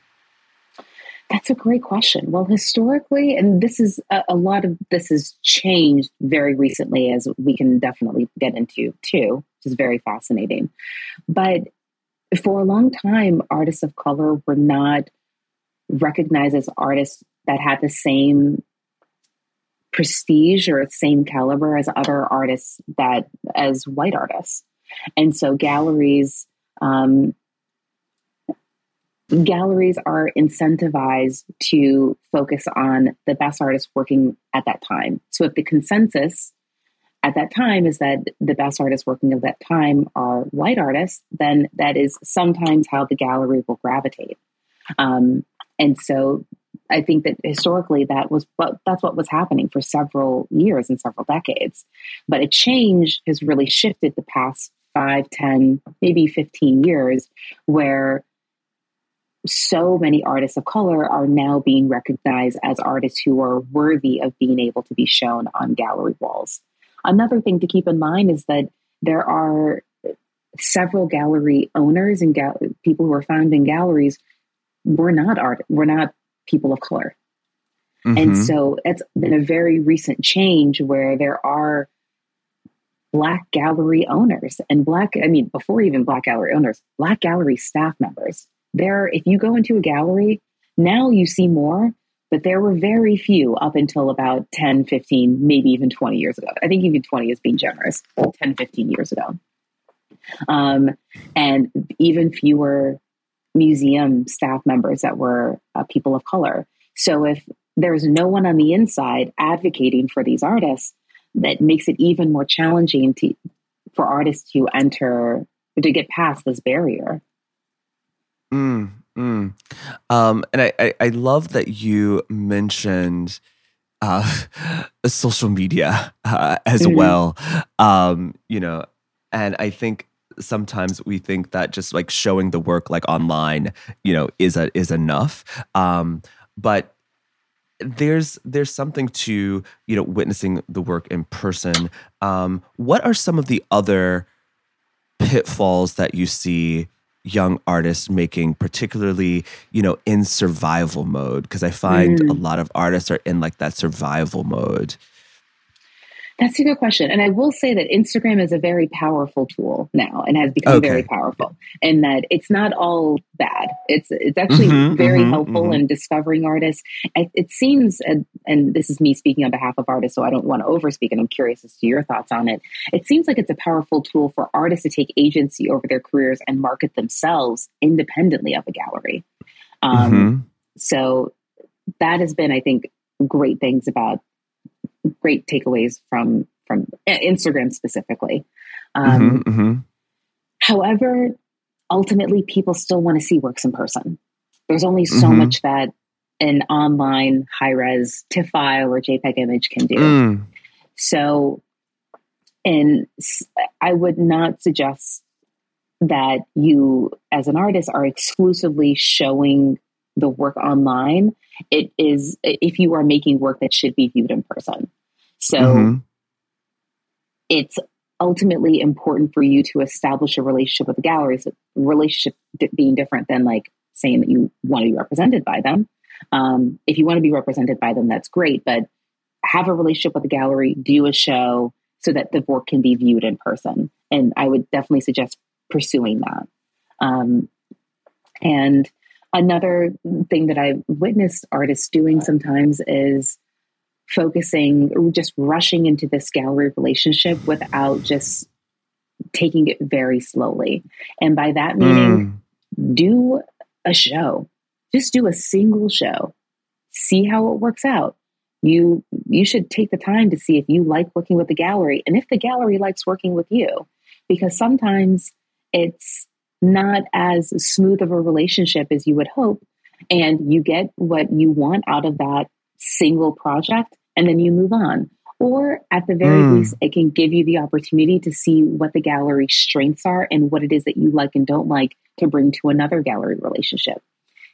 That's a great question. Well, historically, and this is a, a, lot of this has changed very recently, as we can definitely get into too, which is very fascinating. But for a long time, artists of color were not recognized as artists that had the same prestige or same caliber as other artists that as white artists. And so galleries um, galleries are incentivized to focus on the best artists working at that time. So if the consensus at that time is that the best artists working at that time are white artists then that is sometimes how the gallery will gravitate. Um, and so I think that historically that was what that's what was happening for several years and several decades. But a change has really shifted the past five, ten, maybe 15 years, where so many artists of color are now being recognized as artists who are worthy of being able to be shown on gallery walls. Another thing to keep in mind is that there are several gallery owners and gal- people who are found in galleries were not art were not people of color. Mm-hmm. And so it's been a very recent change where there are black gallery owners and black, I mean, before even black gallery owners, black gallery staff members. There, if you go into a gallery, now you see more, but there were very few up until about 10, 15, maybe even 20 years ago. I think even 20 is being generous, 10, 15 years ago. Um, and even fewer museum staff members that were uh, people of color. So if there's no one on the inside advocating for these artists, that makes it even more challenging to, for artists to enter to get past this barrier. Mm, mm. Um, and I, I, I, love that you mentioned uh, social media uh, as mm-hmm. well. Um, you know, and I think sometimes we think that just like showing the work like online, you know, is a is enough. Um, but there's there's something to you know witnessing the work in person. Um, what are some of the other pitfalls that you see young artists making particularly you know in survival mode because i find mm. a lot of artists are in like that survival mode that's a good question. And I will say that Instagram is a very powerful tool now and has become okay. very powerful and that it's not all bad. It's it's actually mm-hmm, very mm-hmm, helpful mm-hmm. in discovering artists. It, it seems, and, and this is me speaking on behalf of artists, so I don't want to overspeak and I'm curious as to your thoughts on it. It seems like it's a powerful tool for artists to take agency over their careers and market themselves independently of a gallery. Um, mm-hmm. so that has been, I think, great things about great takeaways from from Instagram specifically. Um, mm-hmm, mm-hmm. However, ultimately, people still want to see works in person. There's only so mm-hmm. much that an online high res TIFF file or JPEG image can do. Mm. So, and I would not suggest that you, as an artist, are exclusively showing the work online. It is if you are making work that should be viewed in person. So mm-hmm. it's ultimately important for you to establish a relationship with the galleries, relationship being different than like saying that you want to be represented by them. Um, if you want to be represented by them, that's great, but have a relationship with the gallery, do a show so that the work can be viewed in person. And I would definitely suggest pursuing that. Um, and another thing that I've witnessed artists doing sometimes is focusing, just rushing into this gallery relationship without just taking it very slowly. And by that meaning, mm. do a show, just do a single show, see how it works out. You you should take the time to see if you like working with the gallery and if the gallery likes working with you because sometimes it's not as smooth of a relationship as you would hope and you get what you want out of that single project and then you move on. Or at the very mm. least, it can give you the opportunity to see what the gallery strengths are and what it is that you like and don't like to bring to another gallery relationship.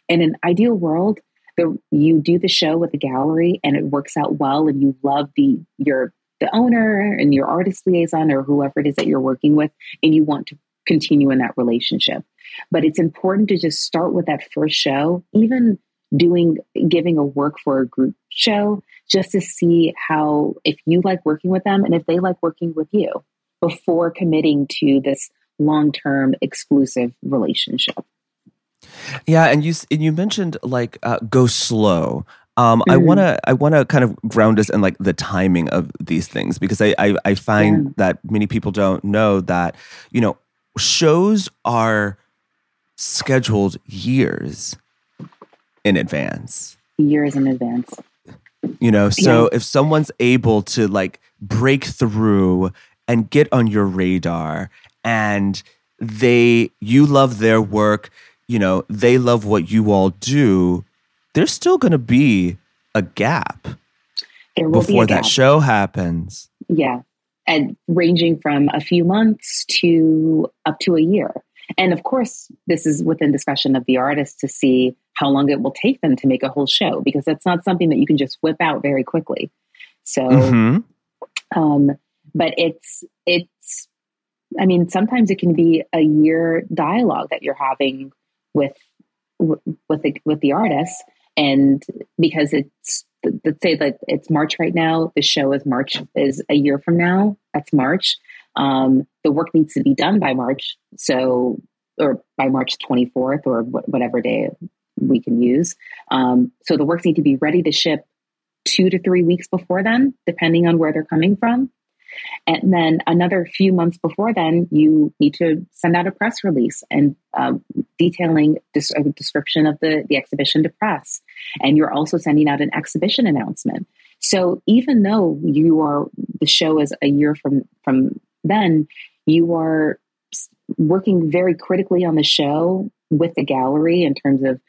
In an ideal world, the, you do the show with the gallery and it works out well and you love the your the owner and your artist liaison or whoever it is that you're working with and you want to continue in that relationship. But it's important to just start with that first show, even doing giving a work for a group show just to see how if you like working with them and if they like working with you before committing to this long-term exclusive relationship yeah and you and you mentioned like uh, go slow um, mm-hmm. I wanna I wanna kind of ground us in like the timing of these things because I I, I find yeah. that many people don't know that you know shows are scheduled years in advance. Years in advance. You know, so yeah. if someone's able to like break through and get on your radar and they you love their work, you know, they love what you all do, there's still going to be a gap before that show happens. Yeah. And ranging from a few months to up to a year. And of course, this is within discussion of the artist to see how long it will take them to make a whole show because that's not something that you can just whip out very quickly. So, mm-hmm. um, but it's it's. I mean, sometimes it can be a year dialogue that you're having with with the with the artist, and because it's let's say that it's March right now, the show is March is a year from now. That's March. Um, the work needs to be done by March, so or by March 24th or whatever day we can use. Um, so the works need to be ready to ship two to three weeks before then, depending on where they're coming from. And then another few months before then, you need to send out a press release and uh, detailing a description of the, the exhibition to press. And you're also sending out an exhibition announcement. So even though you are the show is a year from from then, you are working very critically on the show with the gallery in terms of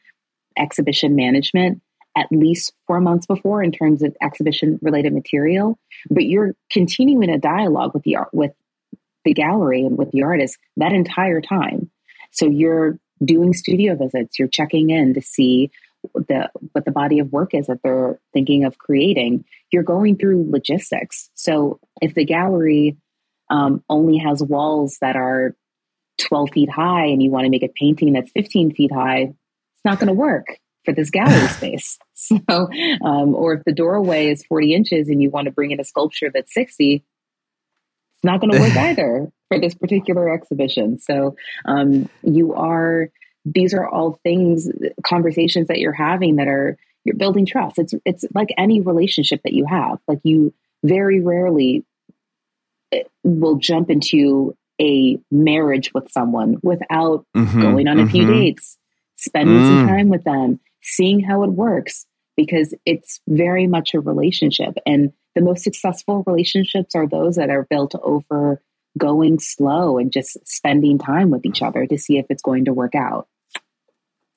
exhibition management at least four months before in terms of exhibition related material. But you're continuing a dialogue with the art with the gallery and with the artist that entire time. So you're doing studio visits. You're checking in to see the what the body of work is that they're thinking of creating. You're going through logistics. So if the gallery um, only has walls that are 12 feet high and you want to make a painting that's 15 feet high not going to work for this gallery space. So, um, or if the doorway is 40 inches and you want to bring in a sculpture that's 60, it's not going to work either for this particular exhibition. So, um, you are, these are all things, conversations that you're having that are, you're building trust. It's, it's like any relationship that you have. Like you very rarely eh, will jump into a marriage with someone without mm-hmm, going on a mm-hmm. few dates, spending mm. some time with them, seeing how it works because it's very much a relationship. And the most successful relationships are those that are built over going slow and just spending time with each other to see if it's going to work out.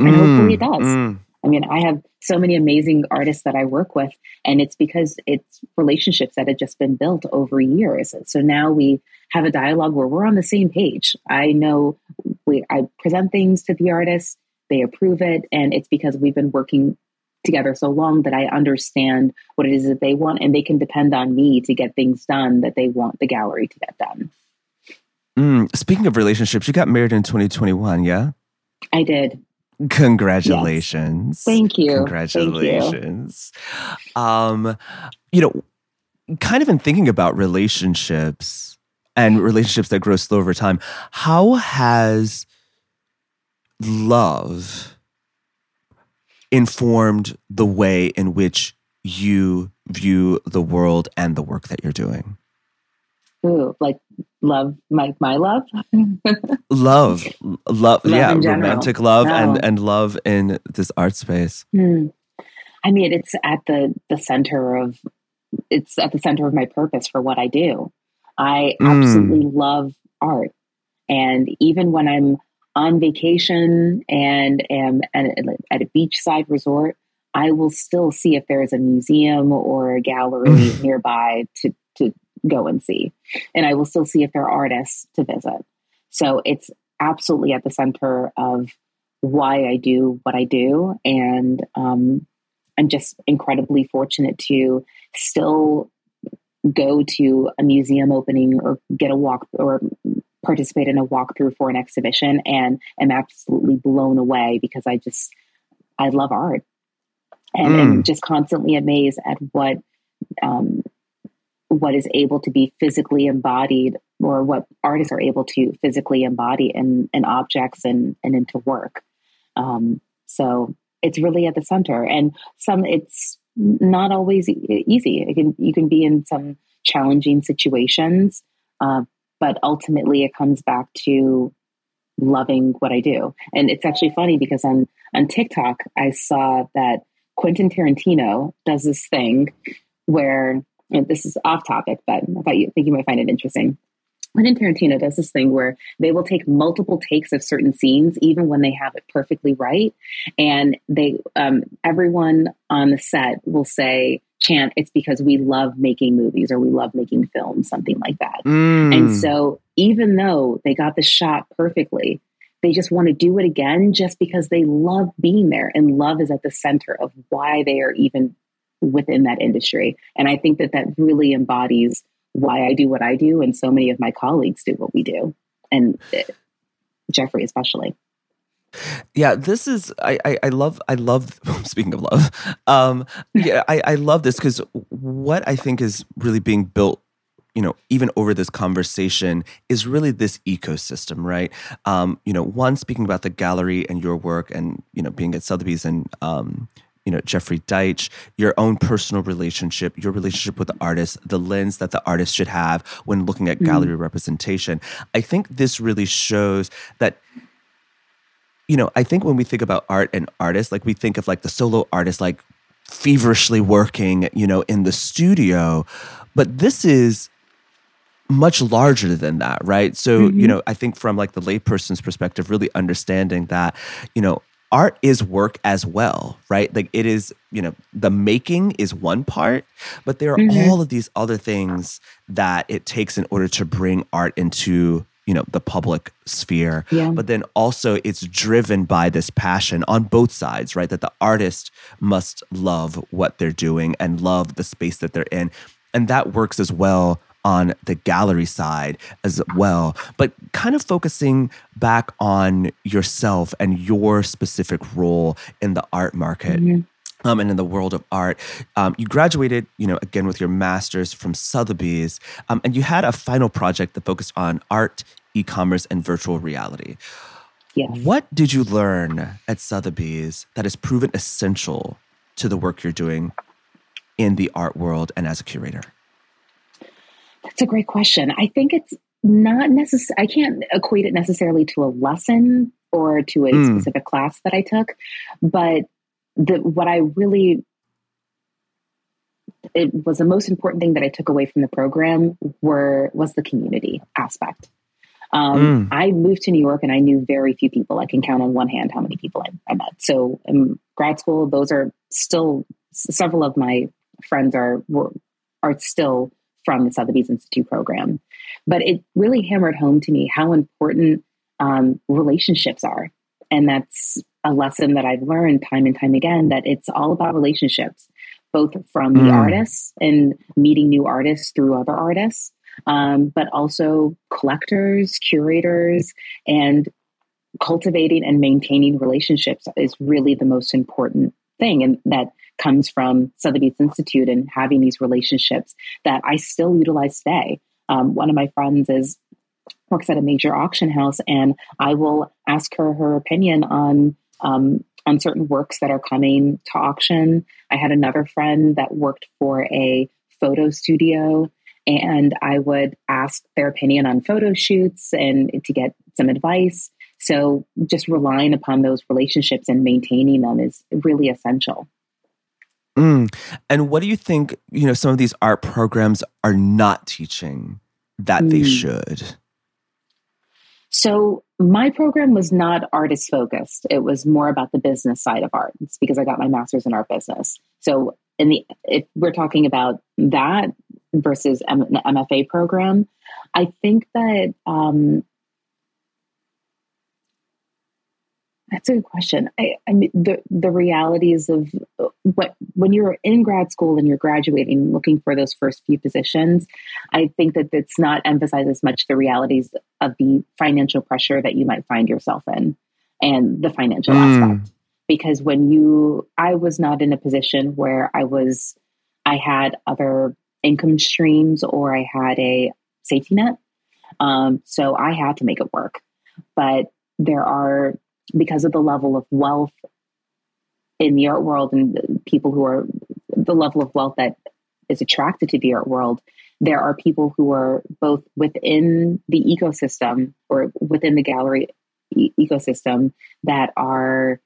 And mm, hopefully it does. Mm. I mean, I have so many amazing artists that I work with, and it's because it's relationships that have just been built over years. So now we have a dialogue where we're on the same page. I know we I present things to the artists, they approve it. And it's because we've been working together so long that I understand what it is that they want and they can depend on me to get things done that they want the gallery to get done. Mm, speaking of relationships, you got married in 2021, yeah? I did. Congratulations. Yes. Thank you. Congratulations. Thank you. Um, you know, kind of in thinking about relationships and relationships that grow slow over time, how has love informed the way in which you view the world and the work that you're doing? Ooh, like love, my my love. love, love, love yeah, romantic love oh. and and love in this art space. Hmm. I mean, it's at the the center of it's at the center of my purpose for what I do. I mm. absolutely love art, and even when I'm on vacation and am at, at a beachside resort, I will still see if there is a museum or a gallery nearby to to go and see. And I will still see if there are artists to visit. So it's absolutely at the center of why I do what I do. And um, I'm just incredibly fortunate to still go to a museum opening or get a walk or participate in a walkthrough for an exhibition and am absolutely blown away because I just I love art and mm. am just constantly amazed at what um, what is able to be physically embodied or what artists are able to physically embody in, in objects and, and into work. Um, so it's really at the center and some it's not always e- easy. It can, you can be in some challenging situations, uh, but ultimately it comes back to loving what I do. And it's actually funny because on, on TikTok, I saw that Quentin Tarantino does this thing where this is off topic, but I thought you think you might find it interesting. Quentin Tarantino does this thing where they will take multiple takes of certain scenes, even when they have it perfectly right, and they um, everyone on the set will say, "Chant, it's because we love making movies or we love making films, something like that." Mm. And so, even though they got the shot perfectly, they just want to do it again just because they love being there, and love is at the center of why they are even within that industry. And I think that that really embodies why I do what I do, and so many of my colleagues do what we do, and uh, Jeffrey especially. Yeah, this is I, I, I love I love speaking of love, um, yeah I, I love this because what I think is really being built you know even over this conversation is really this ecosystem right um you know one speaking about the gallery and your work and you know being at sotheby's and um you know Jeffrey Deitch, your own personal relationship, your relationship with the artist, the lens that the artist should have when looking at mm-hmm. gallery representation. I think this really shows that you know, I think when we think about art and artists, like we think of like the solo artist like feverishly working, you know, in the studio, but this is much larger than that, right? So, mm-hmm. you know, I think from like the layperson's perspective, really understanding that, you know, art is work as well, right? Like it is, you know, the making is one part, but there are mm-hmm. all of these other things that it takes in order to bring art into you know the public sphere yeah. but then also it's driven by this passion on both sides right that the artist must love what they're doing and love the space that they're in and that works as well on the gallery side as well, but kind of focusing back on yourself and your specific role in the art market. Mm-hmm. Um, and in the world of art, um, you graduated, you know, again with your master's from Sotheby's, um, and you had a final project that focused on art, e-commerce, and virtual reality. Yes. What did you learn at Sotheby's that has proven essential to the work you're doing in the art world and as a curator? That's a great question. I think it's not necessary. I can't equate it necessarily to a lesson or to a mm. specific class that I took, but the what I really it was the most important thing that I took away from the program were was the community aspect. Um, mm. I moved to New York and I knew very few people. I can count on one hand how many people I, I met. So in grad school, those are still several of my friends are were, are still from the Sotheby's Institute program. But it really hammered home to me how important um, relationships are. And that's a lesson that I've learned time and time again that it's all about relationships, both from mm. the artists and meeting new artists through other artists, um, but also collectors, curators, and cultivating and maintaining relationships is really the most important thing. And that comes from Sotheby's Institute and having these relationships that I still utilize today. Um, one of my friends is works at a major auction house, and I will ask her her opinion on um, on certain works that are coming to auction. I had another friend that worked for a photo studio, and I would ask their opinion on photo shoots and to get some advice. So, just relying upon those relationships and maintaining them is really essential. Mm. And what do you think, you know, some of these art programs are not teaching that mm. they should? So my program was not artist focused. It was more about the business side of art. It's because I got my master's in art business. So in the if we're talking about that versus M- MFA program, I think that um, That's a good question. I, I mean, the the realities of what when you're in grad school and you're graduating, looking for those first few positions, I think that it's not emphasized as much the realities of the financial pressure that you might find yourself in, and the financial mm. aspect. Because when you, I was not in a position where I was, I had other income streams or I had a safety net, um, so I had to make it work. But there are because of the level of wealth in the art world and people who are the level of wealth that is attracted to the art world, there are people who are both within the ecosystem or within the gallery e- ecosystem that are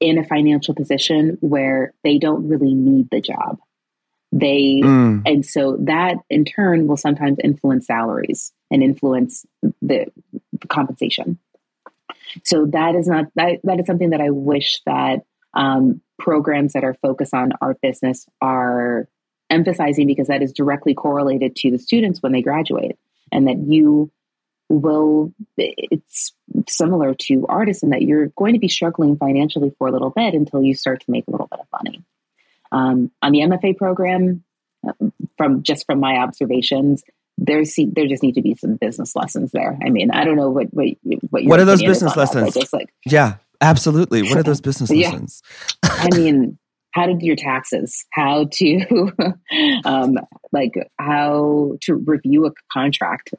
in a financial position where they don't really need the job. They, mm. and so that in turn will sometimes influence salaries and influence the, the compensation. So that is not that, that is something that I wish that um, programs that are focused on art business are emphasizing because that is directly correlated to the students when they graduate, and that you will it's similar to artists in that you're going to be struggling financially for a little bit until you start to make a little bit of money. Um, on the MFA program, from just from my observations, there's there just need to be some business lessons there. I mean, I don't know what what what, what are those business lessons? That, like yeah, absolutely. What are those business yeah. lessons? I mean, how to do your taxes, how to um, like how to review a contract,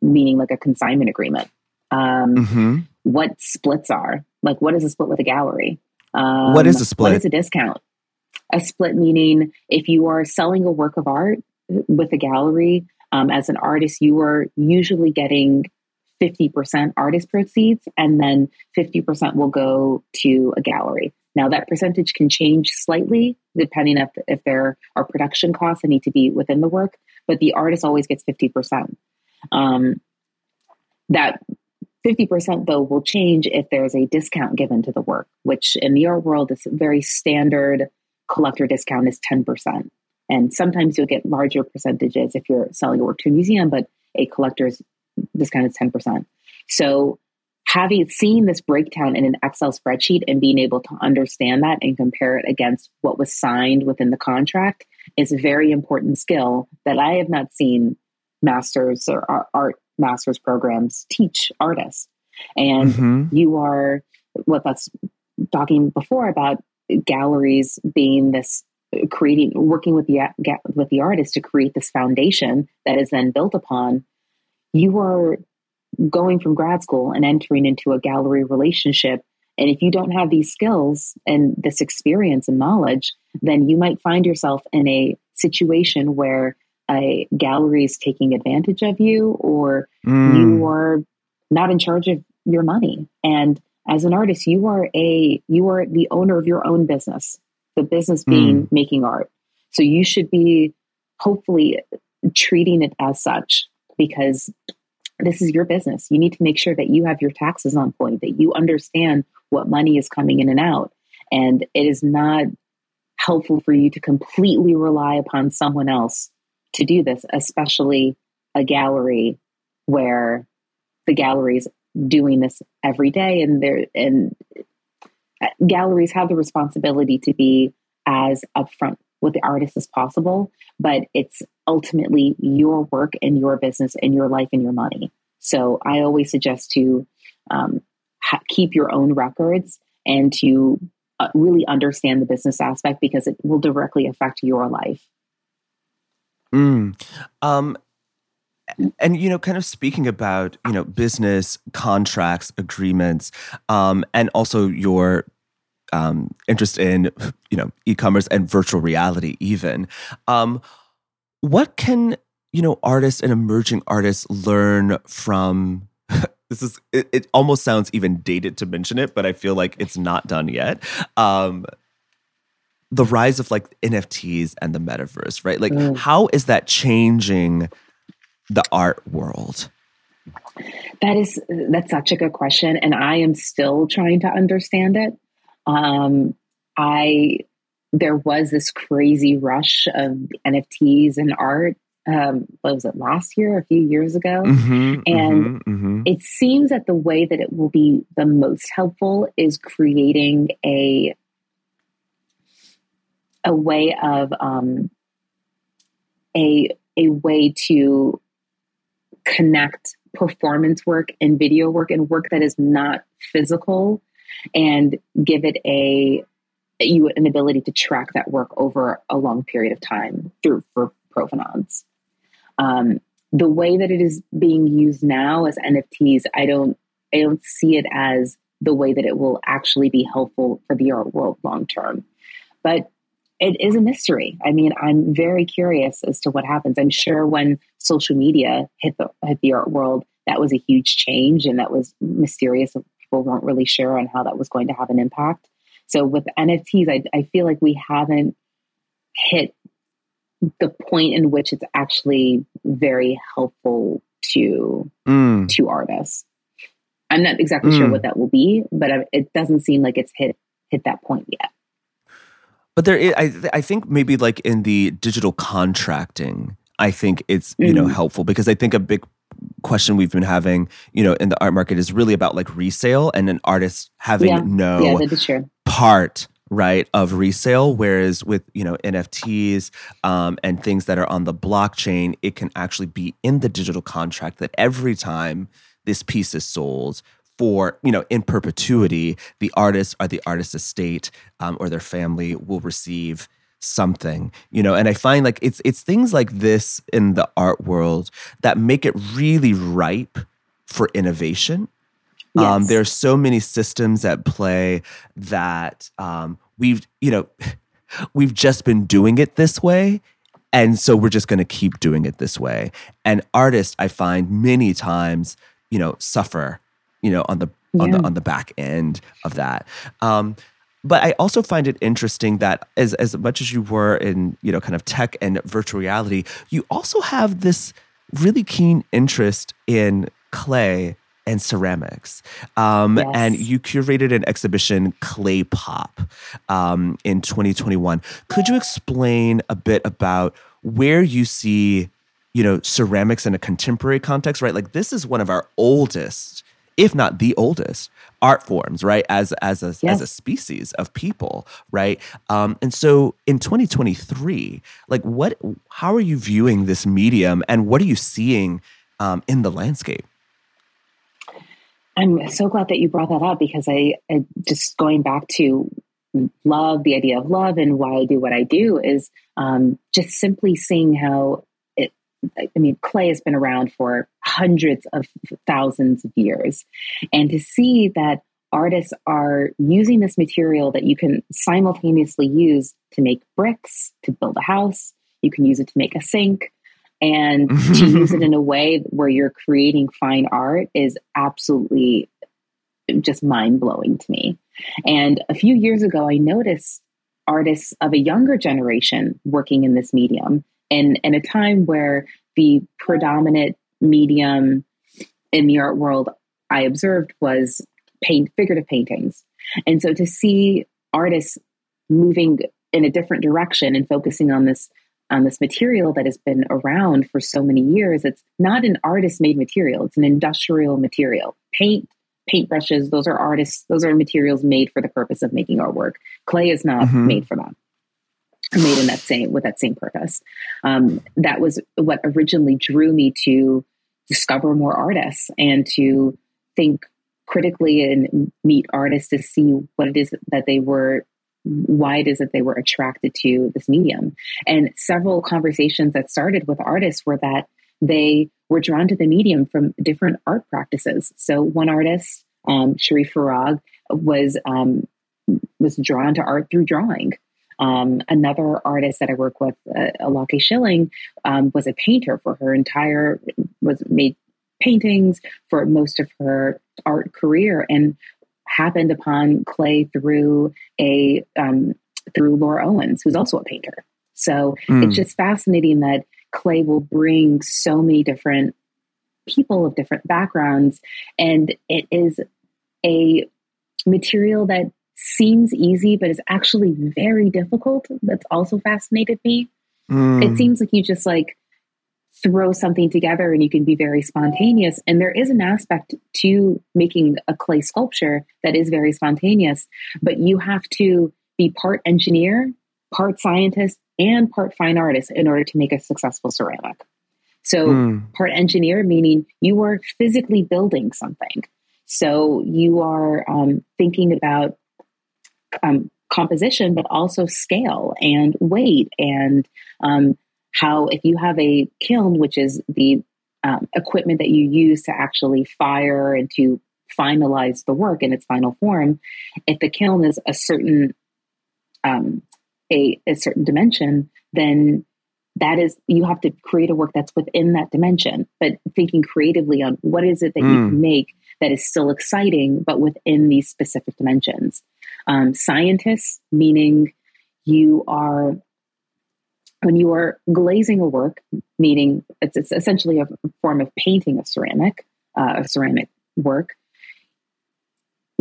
meaning like a consignment agreement. Um, mm-hmm. What splits are like? What is a split with a gallery? Um, what is a split? What is a discount? A split meaning if you are selling a work of art with a gallery, um, as an artist, you are usually getting 50% artist proceeds, and then 50% will go to a gallery. Now, that percentage can change slightly depending if, if there are production costs that need to be within the work, but the artist always gets 50%. Um, that 50% though will change if there's a discount given to the work, which in the art world is very standard collector discount is 10%. And sometimes you'll get larger percentages if you're selling a work to a museum, but a collector's discount is 10%. So having seen this breakdown in an Excel spreadsheet and being able to understand that and compare it against what was signed within the contract is a very important skill that I have not seen masters or art masters programs teach artists. And mm-hmm. you are what that's talking before about galleries being this creating working with the with the artist to create this foundation that is then built upon you are going from grad school and entering into a gallery relationship and if you don't have these skills and this experience and knowledge then you might find yourself in a situation where a gallery is taking advantage of you or mm. you are not in charge of your money and as an artist you are a you are the owner of your own business the business being mm. making art. So you should be hopefully treating it as such because this is your business. You need to make sure that you have your taxes on point, that you understand what money is coming in and out. And it is not helpful for you to completely rely upon someone else to do this, especially a gallery where the gallery is doing this every day and there and galleries have the responsibility to be as upfront with the artist as possible, but it's ultimately your work and your business and your life and your money. So I always suggest to um, ha- keep your own records and to uh, really understand the business aspect because it will directly affect your life. Mm. Um, and you know kind of speaking about you know business contracts agreements um, and also your um, interest in you know e-commerce and virtual reality even um, what can you know artists and emerging artists learn from this is it, it, almost sounds even dated to mention it but i feel like it's not done yet um, the rise of like nfts and the metaverse right like mm. how is that changing the art world that is that's such a good question and i am still trying to understand it um, I there was this crazy rush of NFTs and art. Um, what was it last year, a few years ago? Mm-hmm, and mm-hmm, mm-hmm. it seems that the way that it will be the most helpful is creating a a way of um, a a way to connect performance work and video work and work that is not physical and give it a you an ability to track that work over a long period of time through for provenance. Um, the way that it is being used now as NFTs, I don't I don't see it as the way that it will actually be helpful for the art world long term. But it is a mystery. I mean, I'm very curious as to what happens. I'm sure when social media hit the hit the art world, that was a huge change and that was mysterious people weren't really sure on how that was going to have an impact. So with NFTs, I, I feel like we haven't hit the point in which it's actually very helpful to mm. to artists. I'm not exactly mm. sure what that will be, but it doesn't seem like it's hit hit that point yet. But there, is, I I think maybe like in the digital contracting, I think it's you mm. know helpful because I think a big question we've been having, you know, in the art market is really about like resale and an artist having yeah. no yeah, part right of resale whereas with you know nfts um, and things that are on the blockchain it can actually be in the digital contract that every time this piece is sold for you know in perpetuity the artist or the artist's estate um, or their family will receive something you know? And i find like it's it's things like this in the art world that make it really ripe for innovation. Um, yes. um, there are so many systems at play that um, we've you know we've just been doing it this way and so we're just going to keep doing it this way. And artists i find many times you know suffer you know on the yeah. on the on the back end of that um, but I also find it interesting that as as much as you were in you know kind of tech and virtual reality, you also have this really keen interest in clay and ceramics. Um, yes. And you curated an exhibition, Clay Pop, um, in 2021. Could you explain a bit about where you see, you know, ceramics in a contemporary context? Right, like this is one of our oldest if not the oldest art forms right as as a yes. as a species of people right um, and so in 2023 like what how are you viewing this medium and what are you seeing um, in the landscape i'm so glad that you brought that up because I, I just going back to love the idea of love and why i do what i do is um, just simply seeing how I mean, clay has been around for hundreds of thousands of years. And to see that artists are using this material that you can simultaneously use to make bricks, to build a house, you can use it to make a sink, and to use it in a way where you're creating fine art is absolutely just mind blowing to me. And a few years ago, I noticed artists of a younger generation working in this medium in, in a time where the predominant medium in the art world I observed was paint figurative paintings. And so to see artists moving in a different direction and focusing on this on this material that has been around for so many years, it's not an artist made material, it's an industrial material. Paint, paintbrushes, those are artists, those are materials made for the purpose of making artwork. Clay is not mm-hmm. made for that. Made in that same with that same purpose. Um, that was what originally drew me to discover more artists and to think critically and meet artists to see what it is that they were why it is that they were attracted to this medium. And several conversations that started with artists were that they were drawn to the medium from different art practices. So one artist, um, Sharif Farrag, was um, was drawn to art through drawing. Um, another artist that I work with, uh, Alake Shilling, um, was a painter for her entire was made paintings for most of her art career and happened upon clay through a um, through Laura Owens, who's also a painter. So mm. it's just fascinating that clay will bring so many different people of different backgrounds, and it is a material that seems easy, but is actually very difficult. That's also fascinated me. Mm. It seems like you just like throw something together and you can be very spontaneous. And there is an aspect to making a clay sculpture that is very spontaneous, but you have to be part engineer, part scientist, and part fine artist in order to make a successful ceramic. So, mm. part engineer meaning you are physically building something. So, you are um, thinking about um, composition, but also scale and weight and um, how if you have a kiln, which is the um, equipment that you use to actually fire and to finalize the work in its final form, if the kiln is a certain um, a, a certain dimension, then that is you have to create a work that's within that dimension but thinking creatively on what is it that mm. you can make that is still exciting but within these specific dimensions um, scientists, meaning you are when you are glazing a work, meaning it's, it's essentially a form of painting a ceramic, uh, a ceramic work.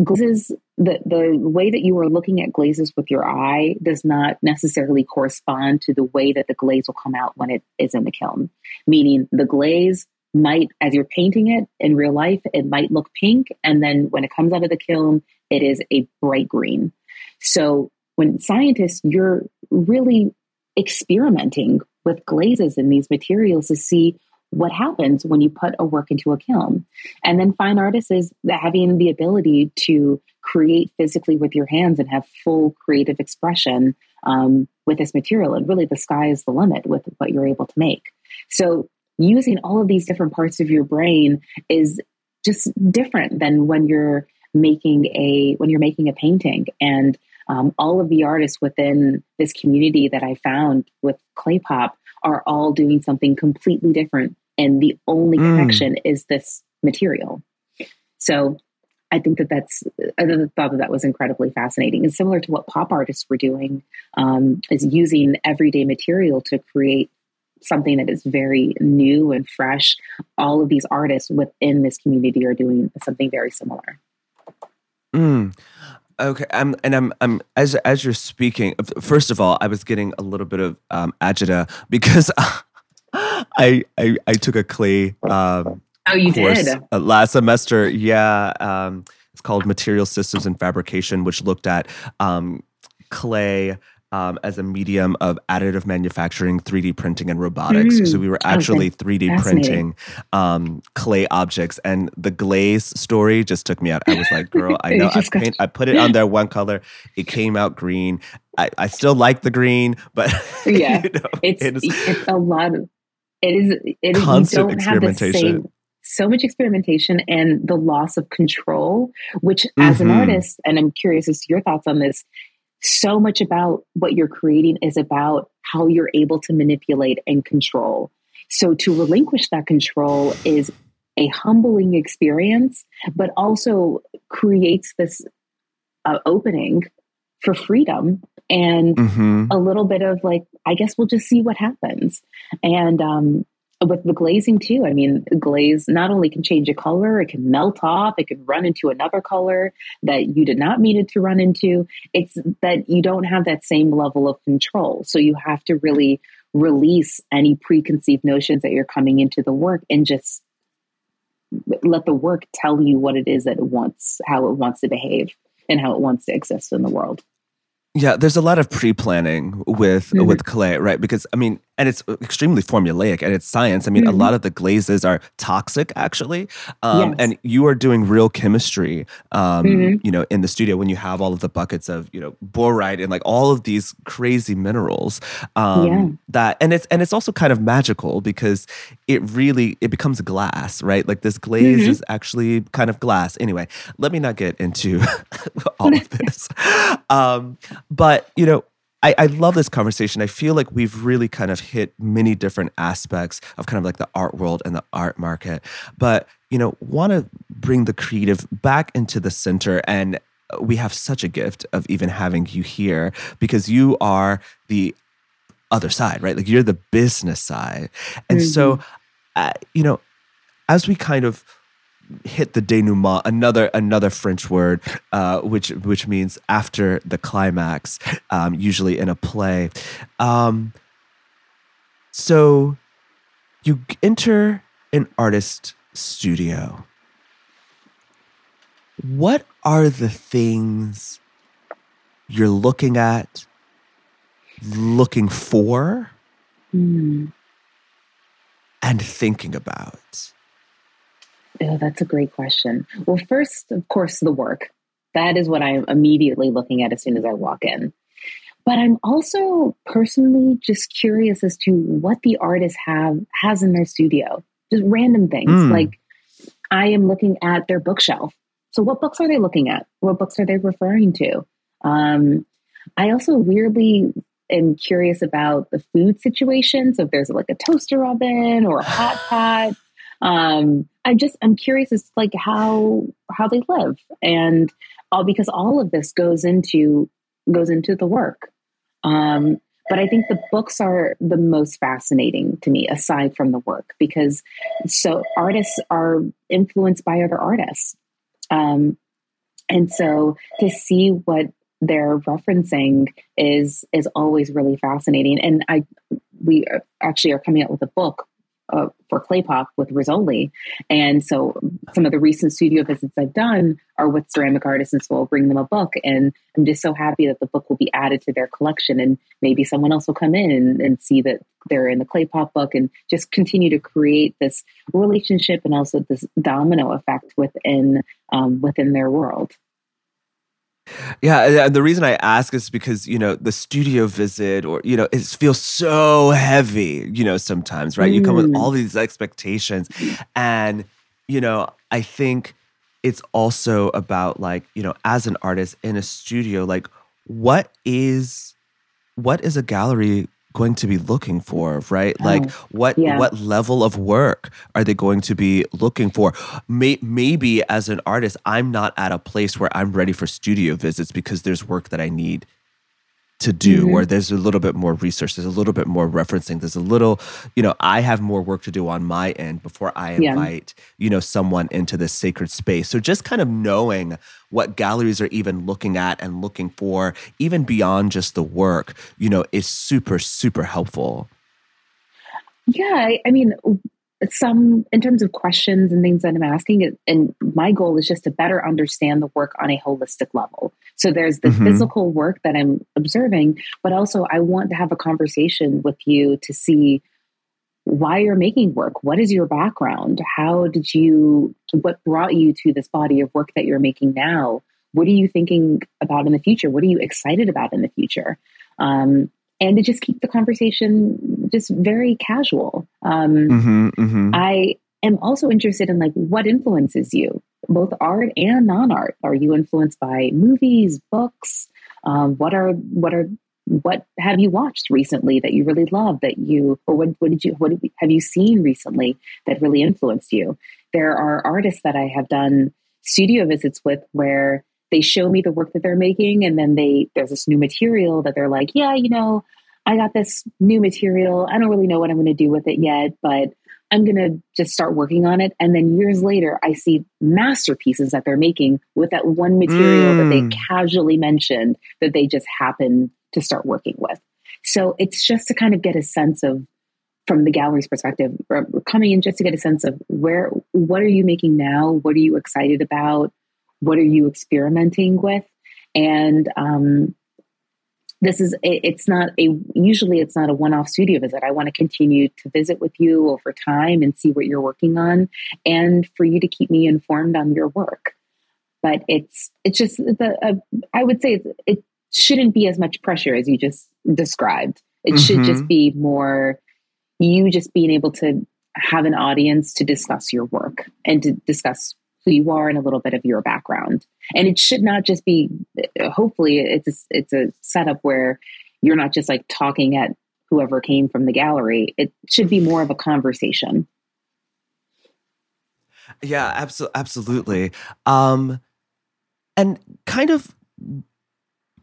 Glazes, the, the way that you are looking at glazes with your eye does not necessarily correspond to the way that the glaze will come out when it is in the kiln. Meaning the glaze might, as you're painting it in real life, it might look pink. And then when it comes out of the kiln, it is a bright green. So when scientists, you're really experimenting with glazes in these materials to see what happens when you put a work into a kiln. And then fine artists is having the ability to create physically with your hands and have full creative expression um, with this material. And really, the sky is the limit with what you're able to make. So, using all of these different parts of your brain is just different than when you're making a when you're making a painting. And um, all of the artists within this community that i found with clay pop are all doing something completely different. And the only mm. connection is this material. So i think that that's i thought that that was incredibly fascinating. And similar to what pop artists were doing um, is using everyday material to create something that is very new and fresh all of these artists within this community are doing something very similar Mm. Okay, I'm, and I'm, I'm as as you're speaking. First of all, I was getting a little bit of um, agita because I, I I took a clay. Um, oh, you course, did uh, last semester. Yeah, um, it's called Material Systems and Fabrication, which looked at um, clay um, as a medium of additive manufacturing, 3D printing, and robotics. Mm. So we were actually okay. 3D printing um, clay objects, and the glaze story just took me out. I was like, "Girl, I know. I, paint, I put it on there one color. It came out green. I, I still like the green, but yeah, you know, it's, it is, it's a lot of it is it is constant experimentation so much experimentation and the loss of control, which as mm-hmm. an artist, and I'm curious as to your thoughts on this, so much about what you're creating is about how you're able to manipulate and control. So to relinquish that control is a humbling experience, but also creates this uh, opening for freedom and mm-hmm. a little bit of like, I guess we'll just see what happens. And um, with the glazing too. I mean, glaze not only can change a color, it can melt off, it can run into another color that you did not mean it to run into. It's that you don't have that same level of control. So you have to really release any preconceived notions that you're coming into the work and just let the work tell you what it is that it wants, how it wants to behave, and how it wants to exist in the world. Yeah, there's a lot of pre-planning with mm-hmm. with clay, right? Because I mean, and it's extremely formulaic and it's science. I mean, mm-hmm. a lot of the glazes are toxic, actually. Um, yes. And you are doing real chemistry, um, mm-hmm. you know, in the studio when you have all of the buckets of you know borate and like all of these crazy minerals. Um, yeah. That and it's and it's also kind of magical because it really it becomes glass, right? Like this glaze mm-hmm. is actually kind of glass. Anyway, let me not get into all of this. But you know I, I love this conversation. I feel like we've really kind of hit many different aspects of kind of like the art world and the art market. But, you know, want to bring the creative back into the center. And we have such a gift of even having you here because you are the other side, right? Like you're the business side. And mm-hmm. so, uh, you know, as we kind of hit the denouement, another another French word, uh, which which means after the climax, um, usually in a play. Um, so you enter an artist studio. What are the things you're looking at, looking for, mm. and thinking about? Oh, that's a great question. Well, first, of course, the work. That is what I'm immediately looking at as soon as I walk in. But I'm also personally just curious as to what the artist have has in their studio. Just random things. Mm. Like I am looking at their bookshelf. So what books are they looking at? What books are they referring to? Um, I also weirdly am curious about the food situation. So if there's like a toaster oven or a hot pot um, I'm just I'm curious as like how how they live and all because all of this goes into goes into the work. Um, but I think the books are the most fascinating to me aside from the work because so artists are influenced by other artists. Um, and so to see what they're referencing is is always really fascinating and i we actually are coming out with a book uh, for Claypop with Rizzoli. And so some of the recent studio visits I've done are with ceramic artists, and so I'll bring them a book. And I'm just so happy that the book will be added to their collection. And maybe someone else will come in and, see that they're in the Claypop book and just continue to create this relationship and also this domino effect within um, within their world. Yeah, and the reason I ask is because you know the studio visit, or you know, it feels so heavy. You know, sometimes, right? Mm. You come with all mm. these expectations, and you know, I think it's also about like you know, as an artist in a studio, like what is what is a gallery going to be looking for right oh, like what yeah. what level of work are they going to be looking for May, maybe as an artist i'm not at a place where i'm ready for studio visits because there's work that i need to do mm-hmm. or there's a little bit more research there's a little bit more referencing there's a little you know i have more work to do on my end before i invite yeah. you know someone into this sacred space so just kind of knowing what galleries are even looking at and looking for even beyond just the work you know is super super helpful yeah i mean some in terms of questions and things that I'm asking, and my goal is just to better understand the work on a holistic level. So there's the mm-hmm. physical work that I'm observing, but also I want to have a conversation with you to see why you're making work. What is your background? How did you, what brought you to this body of work that you're making now? What are you thinking about in the future? What are you excited about in the future? Um, and to just keep the conversation just very casual. Um, mm-hmm, mm-hmm. I am also interested in like what influences you, both art and non-art. Are you influenced by movies, books? Um, what are what are what have you watched recently that you really love that you or what, what did you what have you seen recently that really influenced you there are artists that i have done studio visits with where they show me the work that they're making and then they there's this new material that they're like yeah you know i got this new material i don't really know what i'm going to do with it yet but i'm going to just start working on it and then years later i see masterpieces that they're making with that one material mm. that they mm. casually mentioned that they just happen to start working with so it's just to kind of get a sense of from the gallery's perspective coming in just to get a sense of where what are you making now what are you excited about what are you experimenting with? And um, this is it's not a usually it's not a one-off studio visit i want to continue to visit with you over time and see what you're working on and for you to keep me informed on your work but it's it's just the uh, i would say it shouldn't be as much pressure as you just described it mm-hmm. should just be more you just being able to have an audience to discuss your work and to discuss who you are and a little bit of your background. And it should not just be. Hopefully, it's a, it's a setup where you're not just like talking at whoever came from the gallery. It should be more of a conversation. Yeah, absolutely, absolutely. Um, and kind of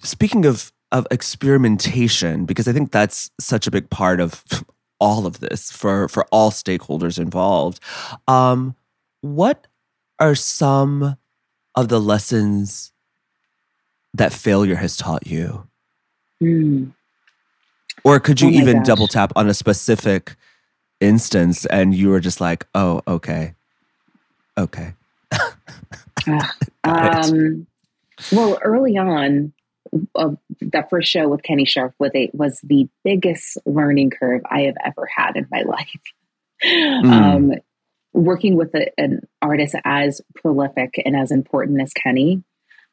speaking of of experimentation, because I think that's such a big part of all of this for for all stakeholders involved. Um, what are some of the lessons that failure has taught you? Mm. Or could you oh even gosh. double tap on a specific instance and you were just like, oh, okay. Okay. uh, um, well, early on, uh, that first show with Kenny Scharf was, a, was the biggest learning curve I have ever had in my life. Mm. Um, working with a, an artist as prolific and as important as Kenny,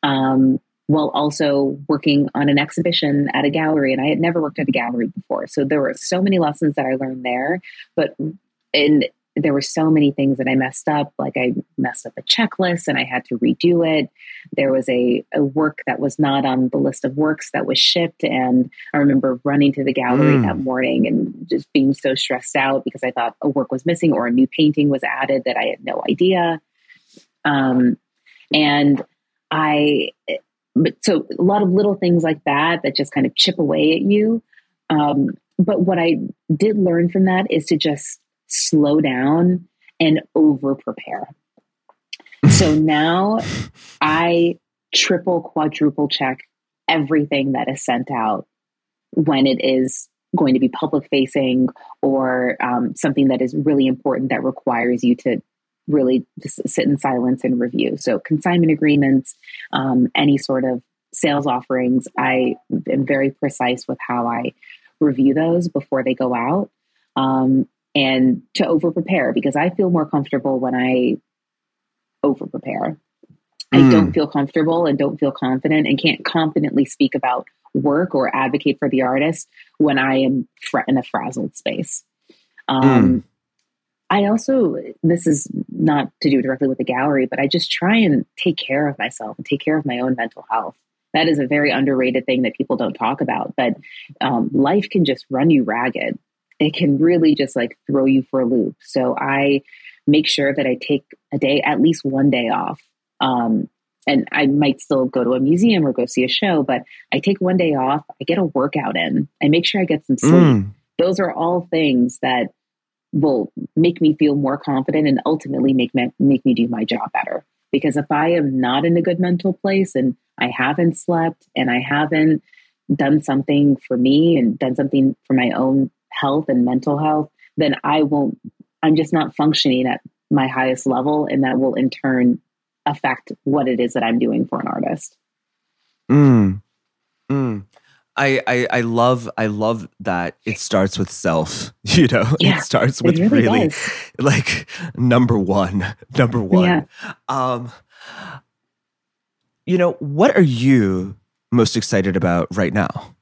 um, while also working on an exhibition at a gallery. And I had never worked at a gallery before. So there were so many lessons that I learned there. But in there were so many things that I messed up. Like I messed up a checklist and I had to redo it. There was a, a work that was not on the list of works that was shipped. And I remember running to the gallery mm. that morning and just being so stressed out because I thought a work was missing or a new painting was added that I had no idea. Um, and I, but so a lot of little things like that that just kind of chip away at you. Um, but what I did learn from that is to just slow down and over prepare. so now I triple, quadruple check everything that is sent out when it is going to be public facing or um, something that is really important that requires you to really just sit in silence and review. So, consignment agreements, um, any sort of sales offerings, I am very precise with how I review those before they go out. Um, and to over prepare because I feel more comfortable when I over prepare. I mm. don't feel comfortable and don't feel confident and can't confidently speak about work or advocate for the artist when I am in a frazzled space. Um, mm. I also, this is not to do directly with the gallery, but I just try and take care of myself and take care of my own mental health. That is a very underrated thing that people don't talk about, but um, life can just run you ragged it can really just like throw you for a loop. So I make sure that I take a day, at least one day off. Um, and I might still go to a museum or go see a show, but I take one day off. I get a workout in. I make sure I get some sleep. Mm. Those are all things that will make me feel more confident and ultimately make me, make me do my job better. Because if I am not in a good mental place and I haven't slept and I haven't done something for me and done something for my own health and mental health, then I won't, I'm just not functioning at my highest level. And that will in turn affect what it is that I'm doing for an artist. Mm. Mm. I, I, I love I love that it starts with self. You know, yeah, it starts with it really, really like number one, number one. Yeah. Um, you know, what are you most excited about right now?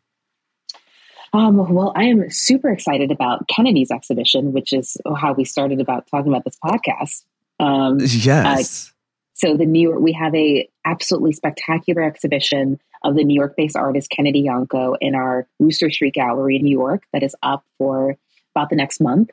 Um, well, I am super excited about Kennedy's exhibition, which is how we started about talking about this podcast. Um, yes. Uh, so the New York, we have a absolutely spectacular exhibition of the New York-based artist Kennedy Yanko in our Wooster Street Gallery in New York that is up for about the next month,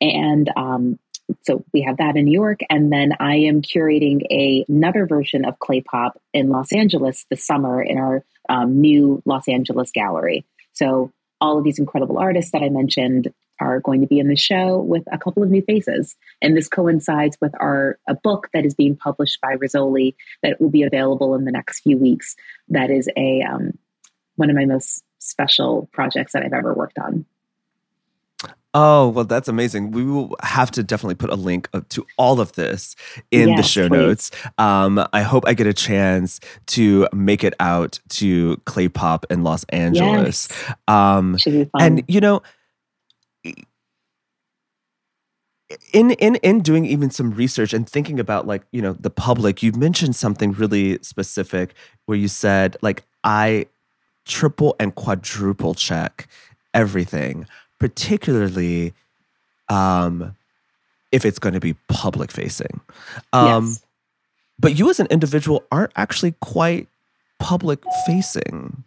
and um, so we have that in New York, and then I am curating a, another version of Clay Pop in Los Angeles this summer in our um, new Los Angeles gallery. So all of these incredible artists that I mentioned are going to be in the show with a couple of new faces. And this coincides with our a book that is being published by Rizzoli that will be available in the next few weeks. That is a um, one of my most special projects that I've ever worked on. Oh, well, that's amazing. We will have to definitely put a link to all of this in yes, the show please. notes. Um, I hope I get a chance to make it out to Clay Pop in Los Angeles. Yes. Um, Should be fun. And, you know, in in in doing even some research and thinking about like you know the public you mentioned something really specific where you said like i triple and quadruple check everything particularly um, if it's going to be public facing. Um, yes. But you as an individual aren't actually quite public facing.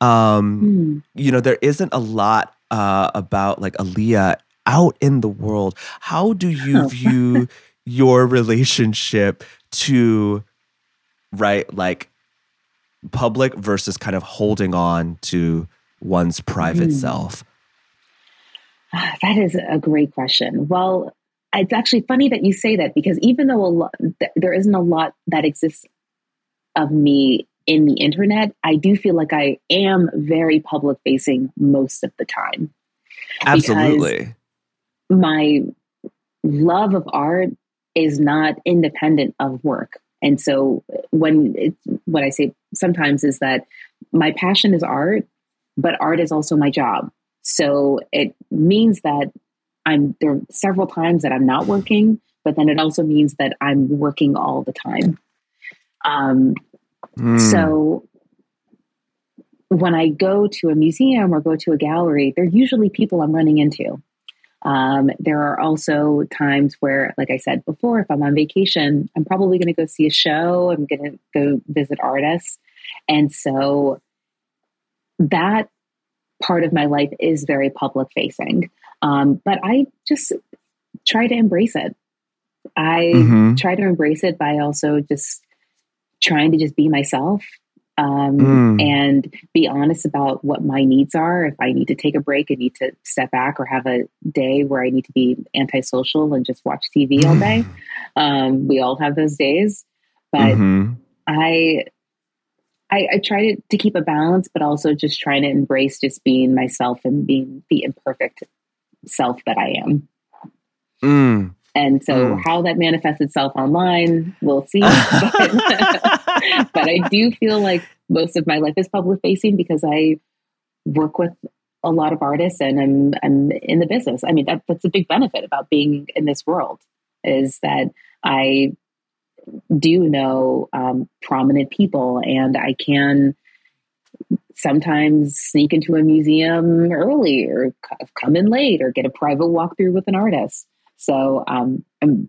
Um, mm. You know, there isn't a lot uh, about like Alia out in the world. How do you oh. view your relationship to, right, like public versus kind of holding on to one's private mm. self? Ah, that is a great question. Well, it's actually funny that you say that because even though a lot, there isn't a lot that exists of me in the internet, I do feel like I am very public facing most of the time. Absolutely. My love of art is not independent of work. And so when it, what I say sometimes is that my passion is art, but art is also my job. So it means that I'm there several times that I'm not working, but then it also means that I'm working all the time. Um, mm. So when I go to a museum or go to a gallery, they're usually people I'm running into. Um, there are also times where, like I said before, if I'm on vacation, I'm probably going to go see a show. I'm going to go visit artists. And so that part of my life is very public facing. Um, but I just try to embrace it. I mm-hmm. try to embrace it by also just trying to just be myself um, mm. and be honest about what my needs are. If I need to take a break and need to step back or have a day where I need to be antisocial and just watch TV all day, um, we all have those days. But mm-hmm. I I, I try to, to keep a balance, but also just trying to embrace just being myself and being the imperfect self that I am. Mm. And so, mm. how that manifests itself online, we'll see. but, but I do feel like most of my life is public facing because I work with a lot of artists and I'm I'm in the business. I mean, that, that's a big benefit about being in this world is that I do know um, prominent people, and I can sometimes sneak into a museum early or come in late or get a private walkthrough with an artist. So um, I'm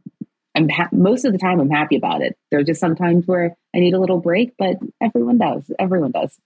I'm ha- most of the time I'm happy about it. There are just some times where I need a little break, but everyone does. Everyone does.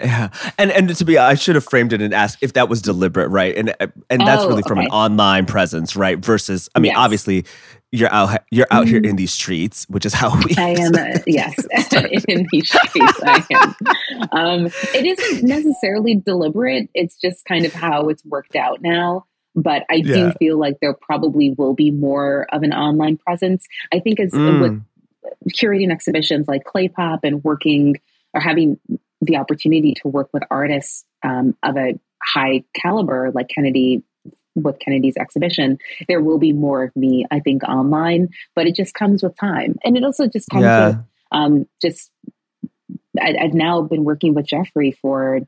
Yeah, and and to be, I should have framed it and asked if that was deliberate, right? And and that's oh, really from okay. an online presence, right? Versus, I mean, yes. obviously, you're out you're out mm-hmm. here in these streets, which is how we. I am. Uh, yes, in these streets, I am. Um, it isn't necessarily deliberate. It's just kind of how it's worked out now. But I do yeah. feel like there probably will be more of an online presence. I think as mm. with curating exhibitions like clay pop and working or having the opportunity to work with artists um, of a high caliber like Kennedy with Kennedy's exhibition, there will be more of me, I think, online, but it just comes with time. And it also just comes yeah. with um, just, I, have now been working with Jeffrey for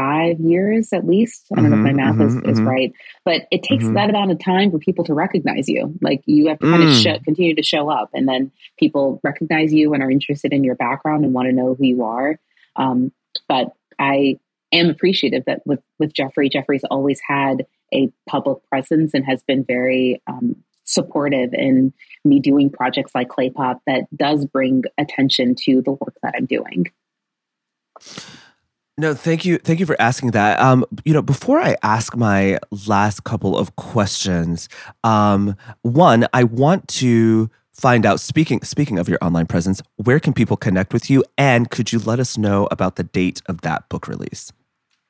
five years at least. I don't mm-hmm, know if my mm-hmm, math mm-hmm, is, is mm-hmm. right, but it takes mm-hmm. that amount of time for people to recognize you. Like you have to kind mm. of show, continue to show up, and then people recognize you and are interested in your background and want to know who you are. Um, but I am appreciative that with with Jeffrey, Jeffrey's always had a public presence and has been very um, supportive in me doing projects like Clay Pop that does bring attention to the work that I'm doing. No, thank you. Thank you for asking that. Um, you know, before I ask my last couple of questions, um, one, I want to find out speaking speaking of your online presence, where can people connect with you and could you let us know about the date of that book release?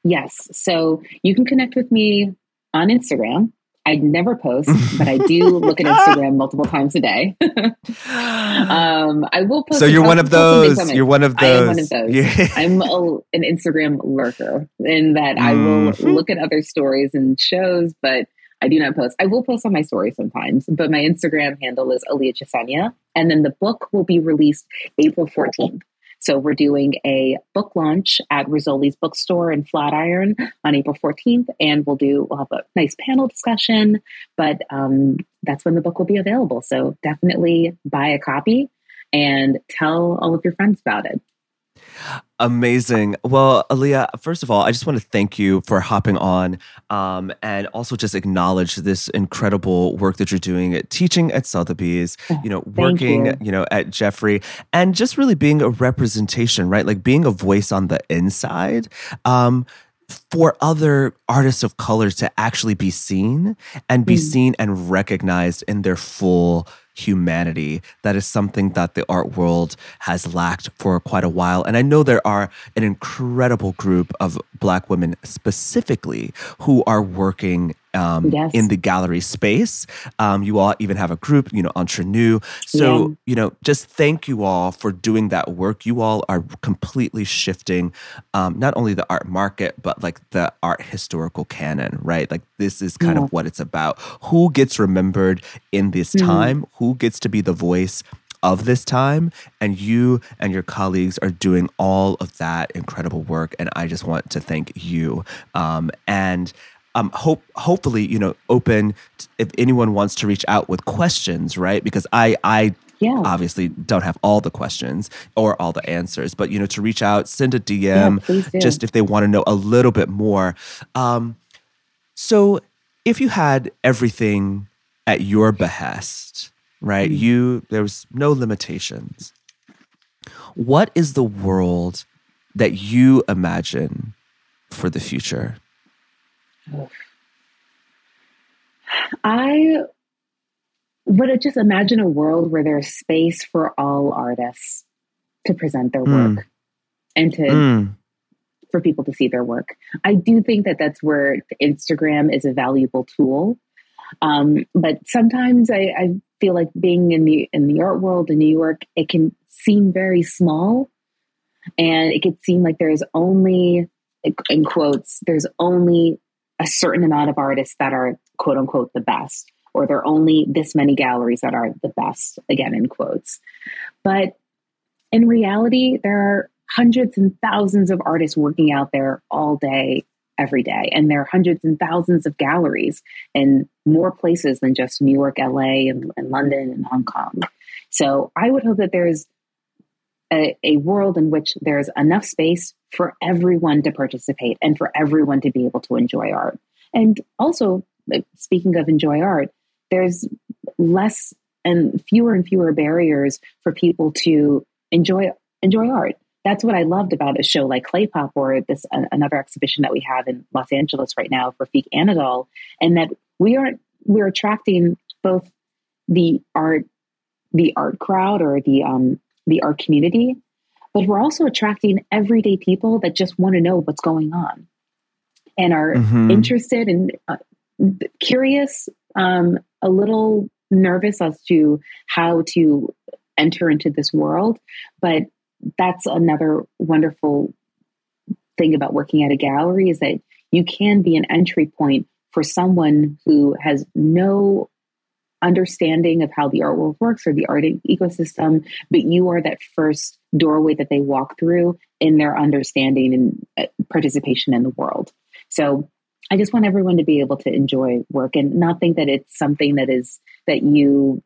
Yes. So you can connect with me on Instagram. I never post, but I do look at Instagram multiple times a day. um, I will post. So you're one of those. You're one of those. I am one of those. Yeah. I'm a, an Instagram lurker in that mm. I will mm-hmm. look at other stories and shows, but I do not post. I will post on my story sometimes, but my Instagram handle is Alia Chisanya. And then the book will be released April 14th. So we're doing a book launch at Rizzoli's bookstore in Flatiron on April 14th, and we'll do we'll have a nice panel discussion. But um, that's when the book will be available. So definitely buy a copy and tell all of your friends about it. Amazing. Well, Alia, first of all, I just want to thank you for hopping on um, and also just acknowledge this incredible work that you're doing at teaching at Sotheby's, oh, you know, working, you. you. know, at Jeffrey, and just really being a representation, right? Like being a voice on the inside. Um, for other artists of color to actually be seen and be mm. seen and recognized in their full humanity. That is something that the art world has lacked for quite a while. And I know there are an incredible group of Black women specifically who are working um, yes. in the gallery space. Um, you all even have a group, you know, Entre Nous. So, yeah. you know, just thank you all for doing that work. You all are completely shifting um, not only the art market, but like the art historical canon, right? Like this is kind yeah. of what it's about. Who gets remembered in this mm-hmm. time? Who gets to be the voice of this time and you and your colleagues are doing all of that incredible work and i just want to thank you um, and um, hope hopefully you know open t- if anyone wants to reach out with questions right because i i yeah. obviously don't have all the questions or all the answers but you know to reach out send a dm yeah, just if they want to know a little bit more um, so if you had everything at your behest right mm-hmm. you there was no limitations what is the world that you imagine for the future I would just imagine a world where there's space for all artists to present their mm. work and to mm. for people to see their work. I do think that that's where Instagram is a valuable tool. Um, but sometimes I, I feel like being in the in the art world in New York, it can seem very small, and it could seem like there's only in quotes there's only a certain amount of artists that are quote unquote the best, or there are only this many galleries that are the best, again in quotes. But in reality, there are hundreds and thousands of artists working out there all day, every day. And there are hundreds and thousands of galleries in more places than just New York, LA, and, and London and Hong Kong. So I would hope that there's a, a world in which there's enough space for everyone to participate and for everyone to be able to enjoy art. And also, speaking of enjoy art, there's less and fewer and fewer barriers for people to enjoy enjoy art. That's what I loved about a show like Clay Pop or this uh, another exhibition that we have in Los Angeles right now for Refik Anadol, and that we aren't we're attracting both the art the art crowd or the um, the art community, but we're also attracting everyday people that just want to know what's going on and are mm-hmm. interested and uh, curious, um, a little nervous as to how to enter into this world. But that's another wonderful thing about working at a gallery is that you can be an entry point for someone who has no understanding of how the art world works or the art ecosystem, but you are that first doorway that they walk through in their understanding and uh, participation in the world. So I just want everyone to be able to enjoy work and not think that it's something that is that you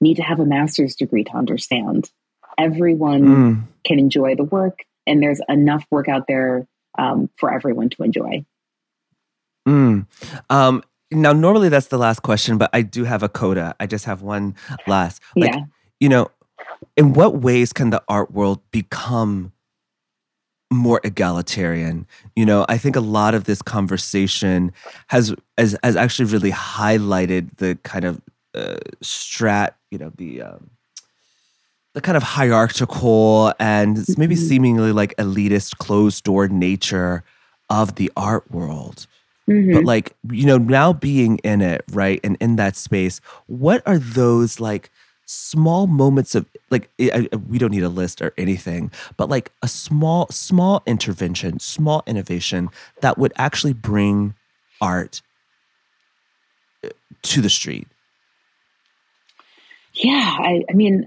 need to have a master's degree to understand. Everyone mm. can enjoy the work, and there's enough work out there um, for everyone to enjoy. Mm. Um, now, normally that's the last question, but I do have a coda. I just have one last. Like, yeah. You know, in what ways can the art world become more egalitarian? You know, I think a lot of this conversation has has, has actually really highlighted the kind of uh, strat, you know, the um, the kind of hierarchical and maybe mm-hmm. seemingly like elitist, closed door nature of the art world Mm-hmm. But like, you know, now being in it, right? And in that space, what are those like small moments of like I, we don't need a list or anything, but like a small small intervention, small innovation that would actually bring art uh, to the street? Yeah, I, I mean,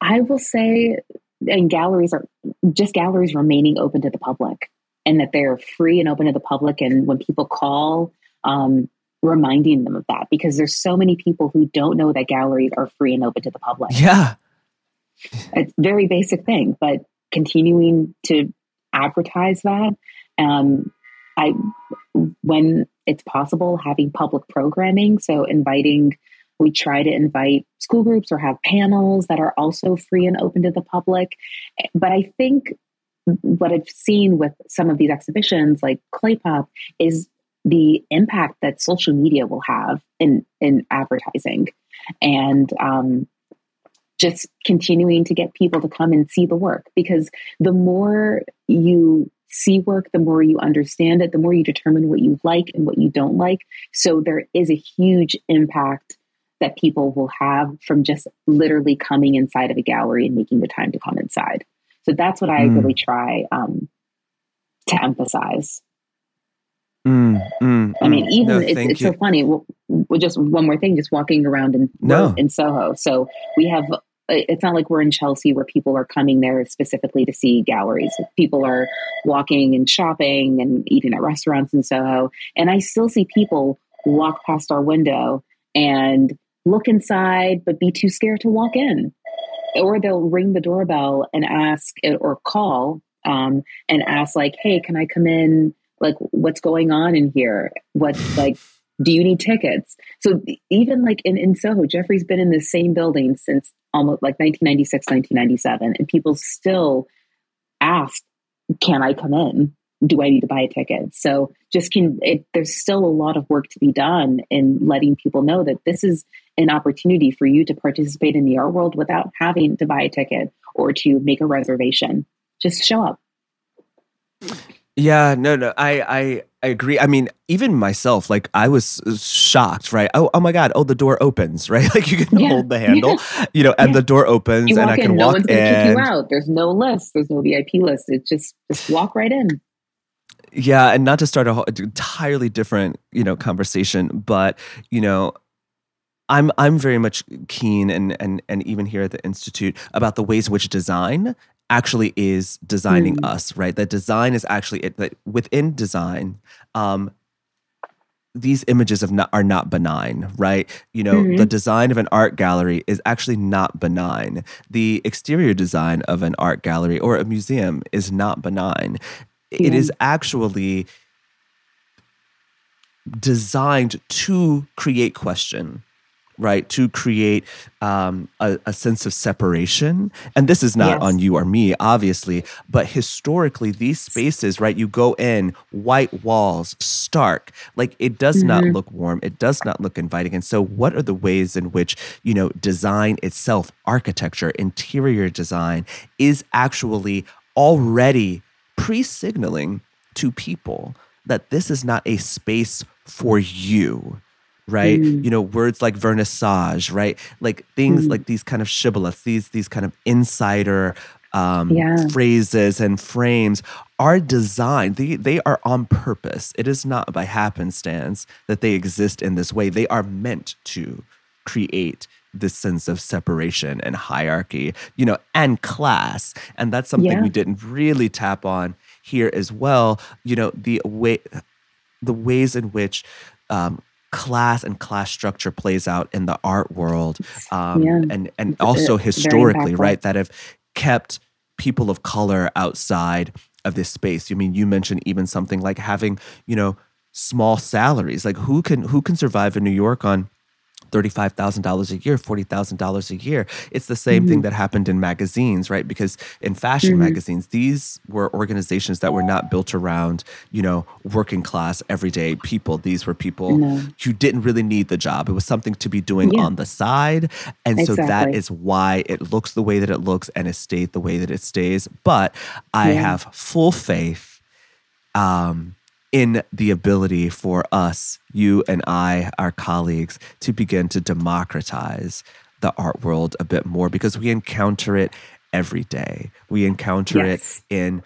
I will say, and galleries are just galleries remaining open to the public and that they're free and open to the public. And when people call, um, reminding them of that because there's so many people who don't know that galleries are free and open to the public. Yeah. It's a very basic thing, but continuing to advertise that. Um, I, when it's possible, having public programming. So inviting we try to invite school groups or have panels that are also free and open to the public. But I think what I've seen with some of these exhibitions, like Clay Pop, is the impact that social media will have in in advertising, and um, just continuing to get people to come and see the work. Because the more you see work, the more you understand it, the more you determine what you like and what you don't like. So there is a huge impact that people will have from just literally coming inside of a gallery and making the time to come inside. So that's what I mm. really try um, to emphasize. Mm, mm, I mean, mm. even no, it's, it's so funny. Well, just one more thing, just walking around in no. in Soho. So we have. It's not like we're in Chelsea where people are coming there specifically to see galleries. People are walking and shopping and eating at restaurants in Soho, and I still see people walk past our window and look inside, but be too scared to walk in. Or they'll ring the doorbell and ask or call um, and ask, like, hey, can I come in? Like, what's going on in here? What's like, do you need tickets? So even like in, in Soho, Jeffrey's been in the same building since almost like 1996, 1997, and people still ask, can I come in? do I need to buy a ticket? So just can it, there's still a lot of work to be done in letting people know that this is an opportunity for you to participate in the art world without having to buy a ticket or to make a reservation. Just show up. Yeah, no, no, I, I, I agree. I mean, even myself, like I was shocked, right? Oh, oh my God! Oh, the door opens, right? Like you can yeah. hold the handle, you know, and yeah. the door opens, and I can in, walk no one's gonna in. Kick you out. There's no list. There's no VIP list. It's just just walk right in. Yeah, and not to start a whole, entirely different, you know, conversation, but you know, I'm I'm very much keen and and and even here at the institute about the ways in which design actually is designing mm. us, right? That design is actually it, that within design, um, these images of not, are not benign, right? You know, mm-hmm. the design of an art gallery is actually not benign. The exterior design of an art gallery or a museum is not benign it is actually designed to create question right to create um, a, a, sense of separation. And this is not yes. on you or me obviously but historically these spaces right you go in white walls stark. Like it does mm-hmm. not look warm. It does not look inviting. And so what are the ways in which you know design itself architecture interior design is actually already pre signaling to people that this is not a space for you right mm. you know words like vernissage right like things mm. like these kind of shibboleths these these kind of insider um, yeah. phrases and frames are designed they, they are on purpose it is not by happenstance that they exist in this way they are meant to create this sense of separation and hierarchy, you know, and class. And that's something yeah. we didn't really tap on here as well. You know, the way the ways in which um, class and class structure plays out in the art world, um, yeah. and and also historically, right, that have kept people of color outside of this space. You I mean you mentioned even something like having, you know, small salaries. Like who can who can survive in New York on $35,000 a year, $40,000 a year. It's the same mm-hmm. thing that happened in magazines, right? Because in fashion mm-hmm. magazines, these were organizations that were not built around, you know, working class, everyday people. These were people no. who didn't really need the job. It was something to be doing yeah. on the side. And exactly. so that is why it looks the way that it looks and it stayed the way that it stays. But I yeah. have full faith um, in the ability for us, you and I, our colleagues, to begin to democratize the art world a bit more because we encounter it every day. We encounter yes. it in,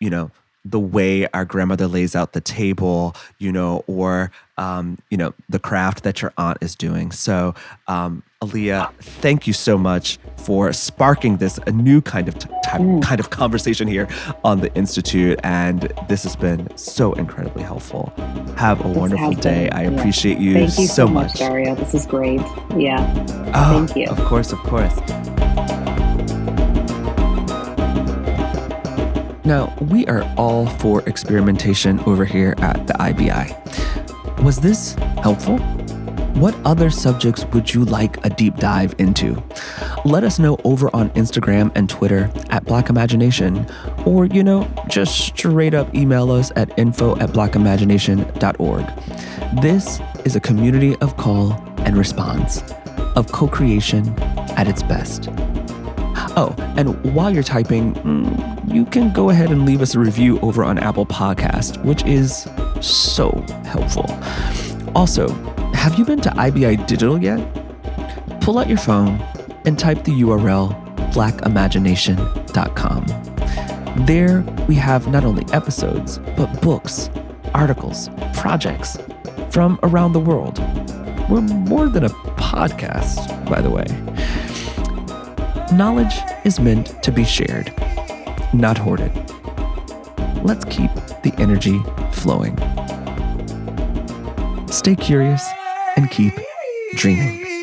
you know, the way our grandmother lays out the table, you know, or um, you know, the craft that your aunt is doing. So, um, Alia, thank you so much for sparking this a new kind of t- type, mm. kind of conversation here on the institute, and this has been so incredibly helpful. Have a this wonderful day. I appreciate you, thank you so, so much, Dario. This is great. Yeah, oh, thank you. Of course, of course. Now, we are all for experimentation over here at the IBI. Was this helpful? What other subjects would you like a deep dive into? Let us know over on Instagram and Twitter at Black Imagination, or, you know, just straight up email us at info at blackimagination.org. This is a community of call and response, of co creation at its best. Oh, and while you're typing, mm, you can go ahead and leave us a review over on Apple Podcast, which is so helpful. Also, have you been to IBI Digital yet? Pull out your phone and type the URL blackimagination.com. There, we have not only episodes, but books, articles, projects from around the world. We're more than a podcast, by the way. Knowledge is meant to be shared, not hoarded. Let's keep the energy flowing. Stay curious and keep dreaming.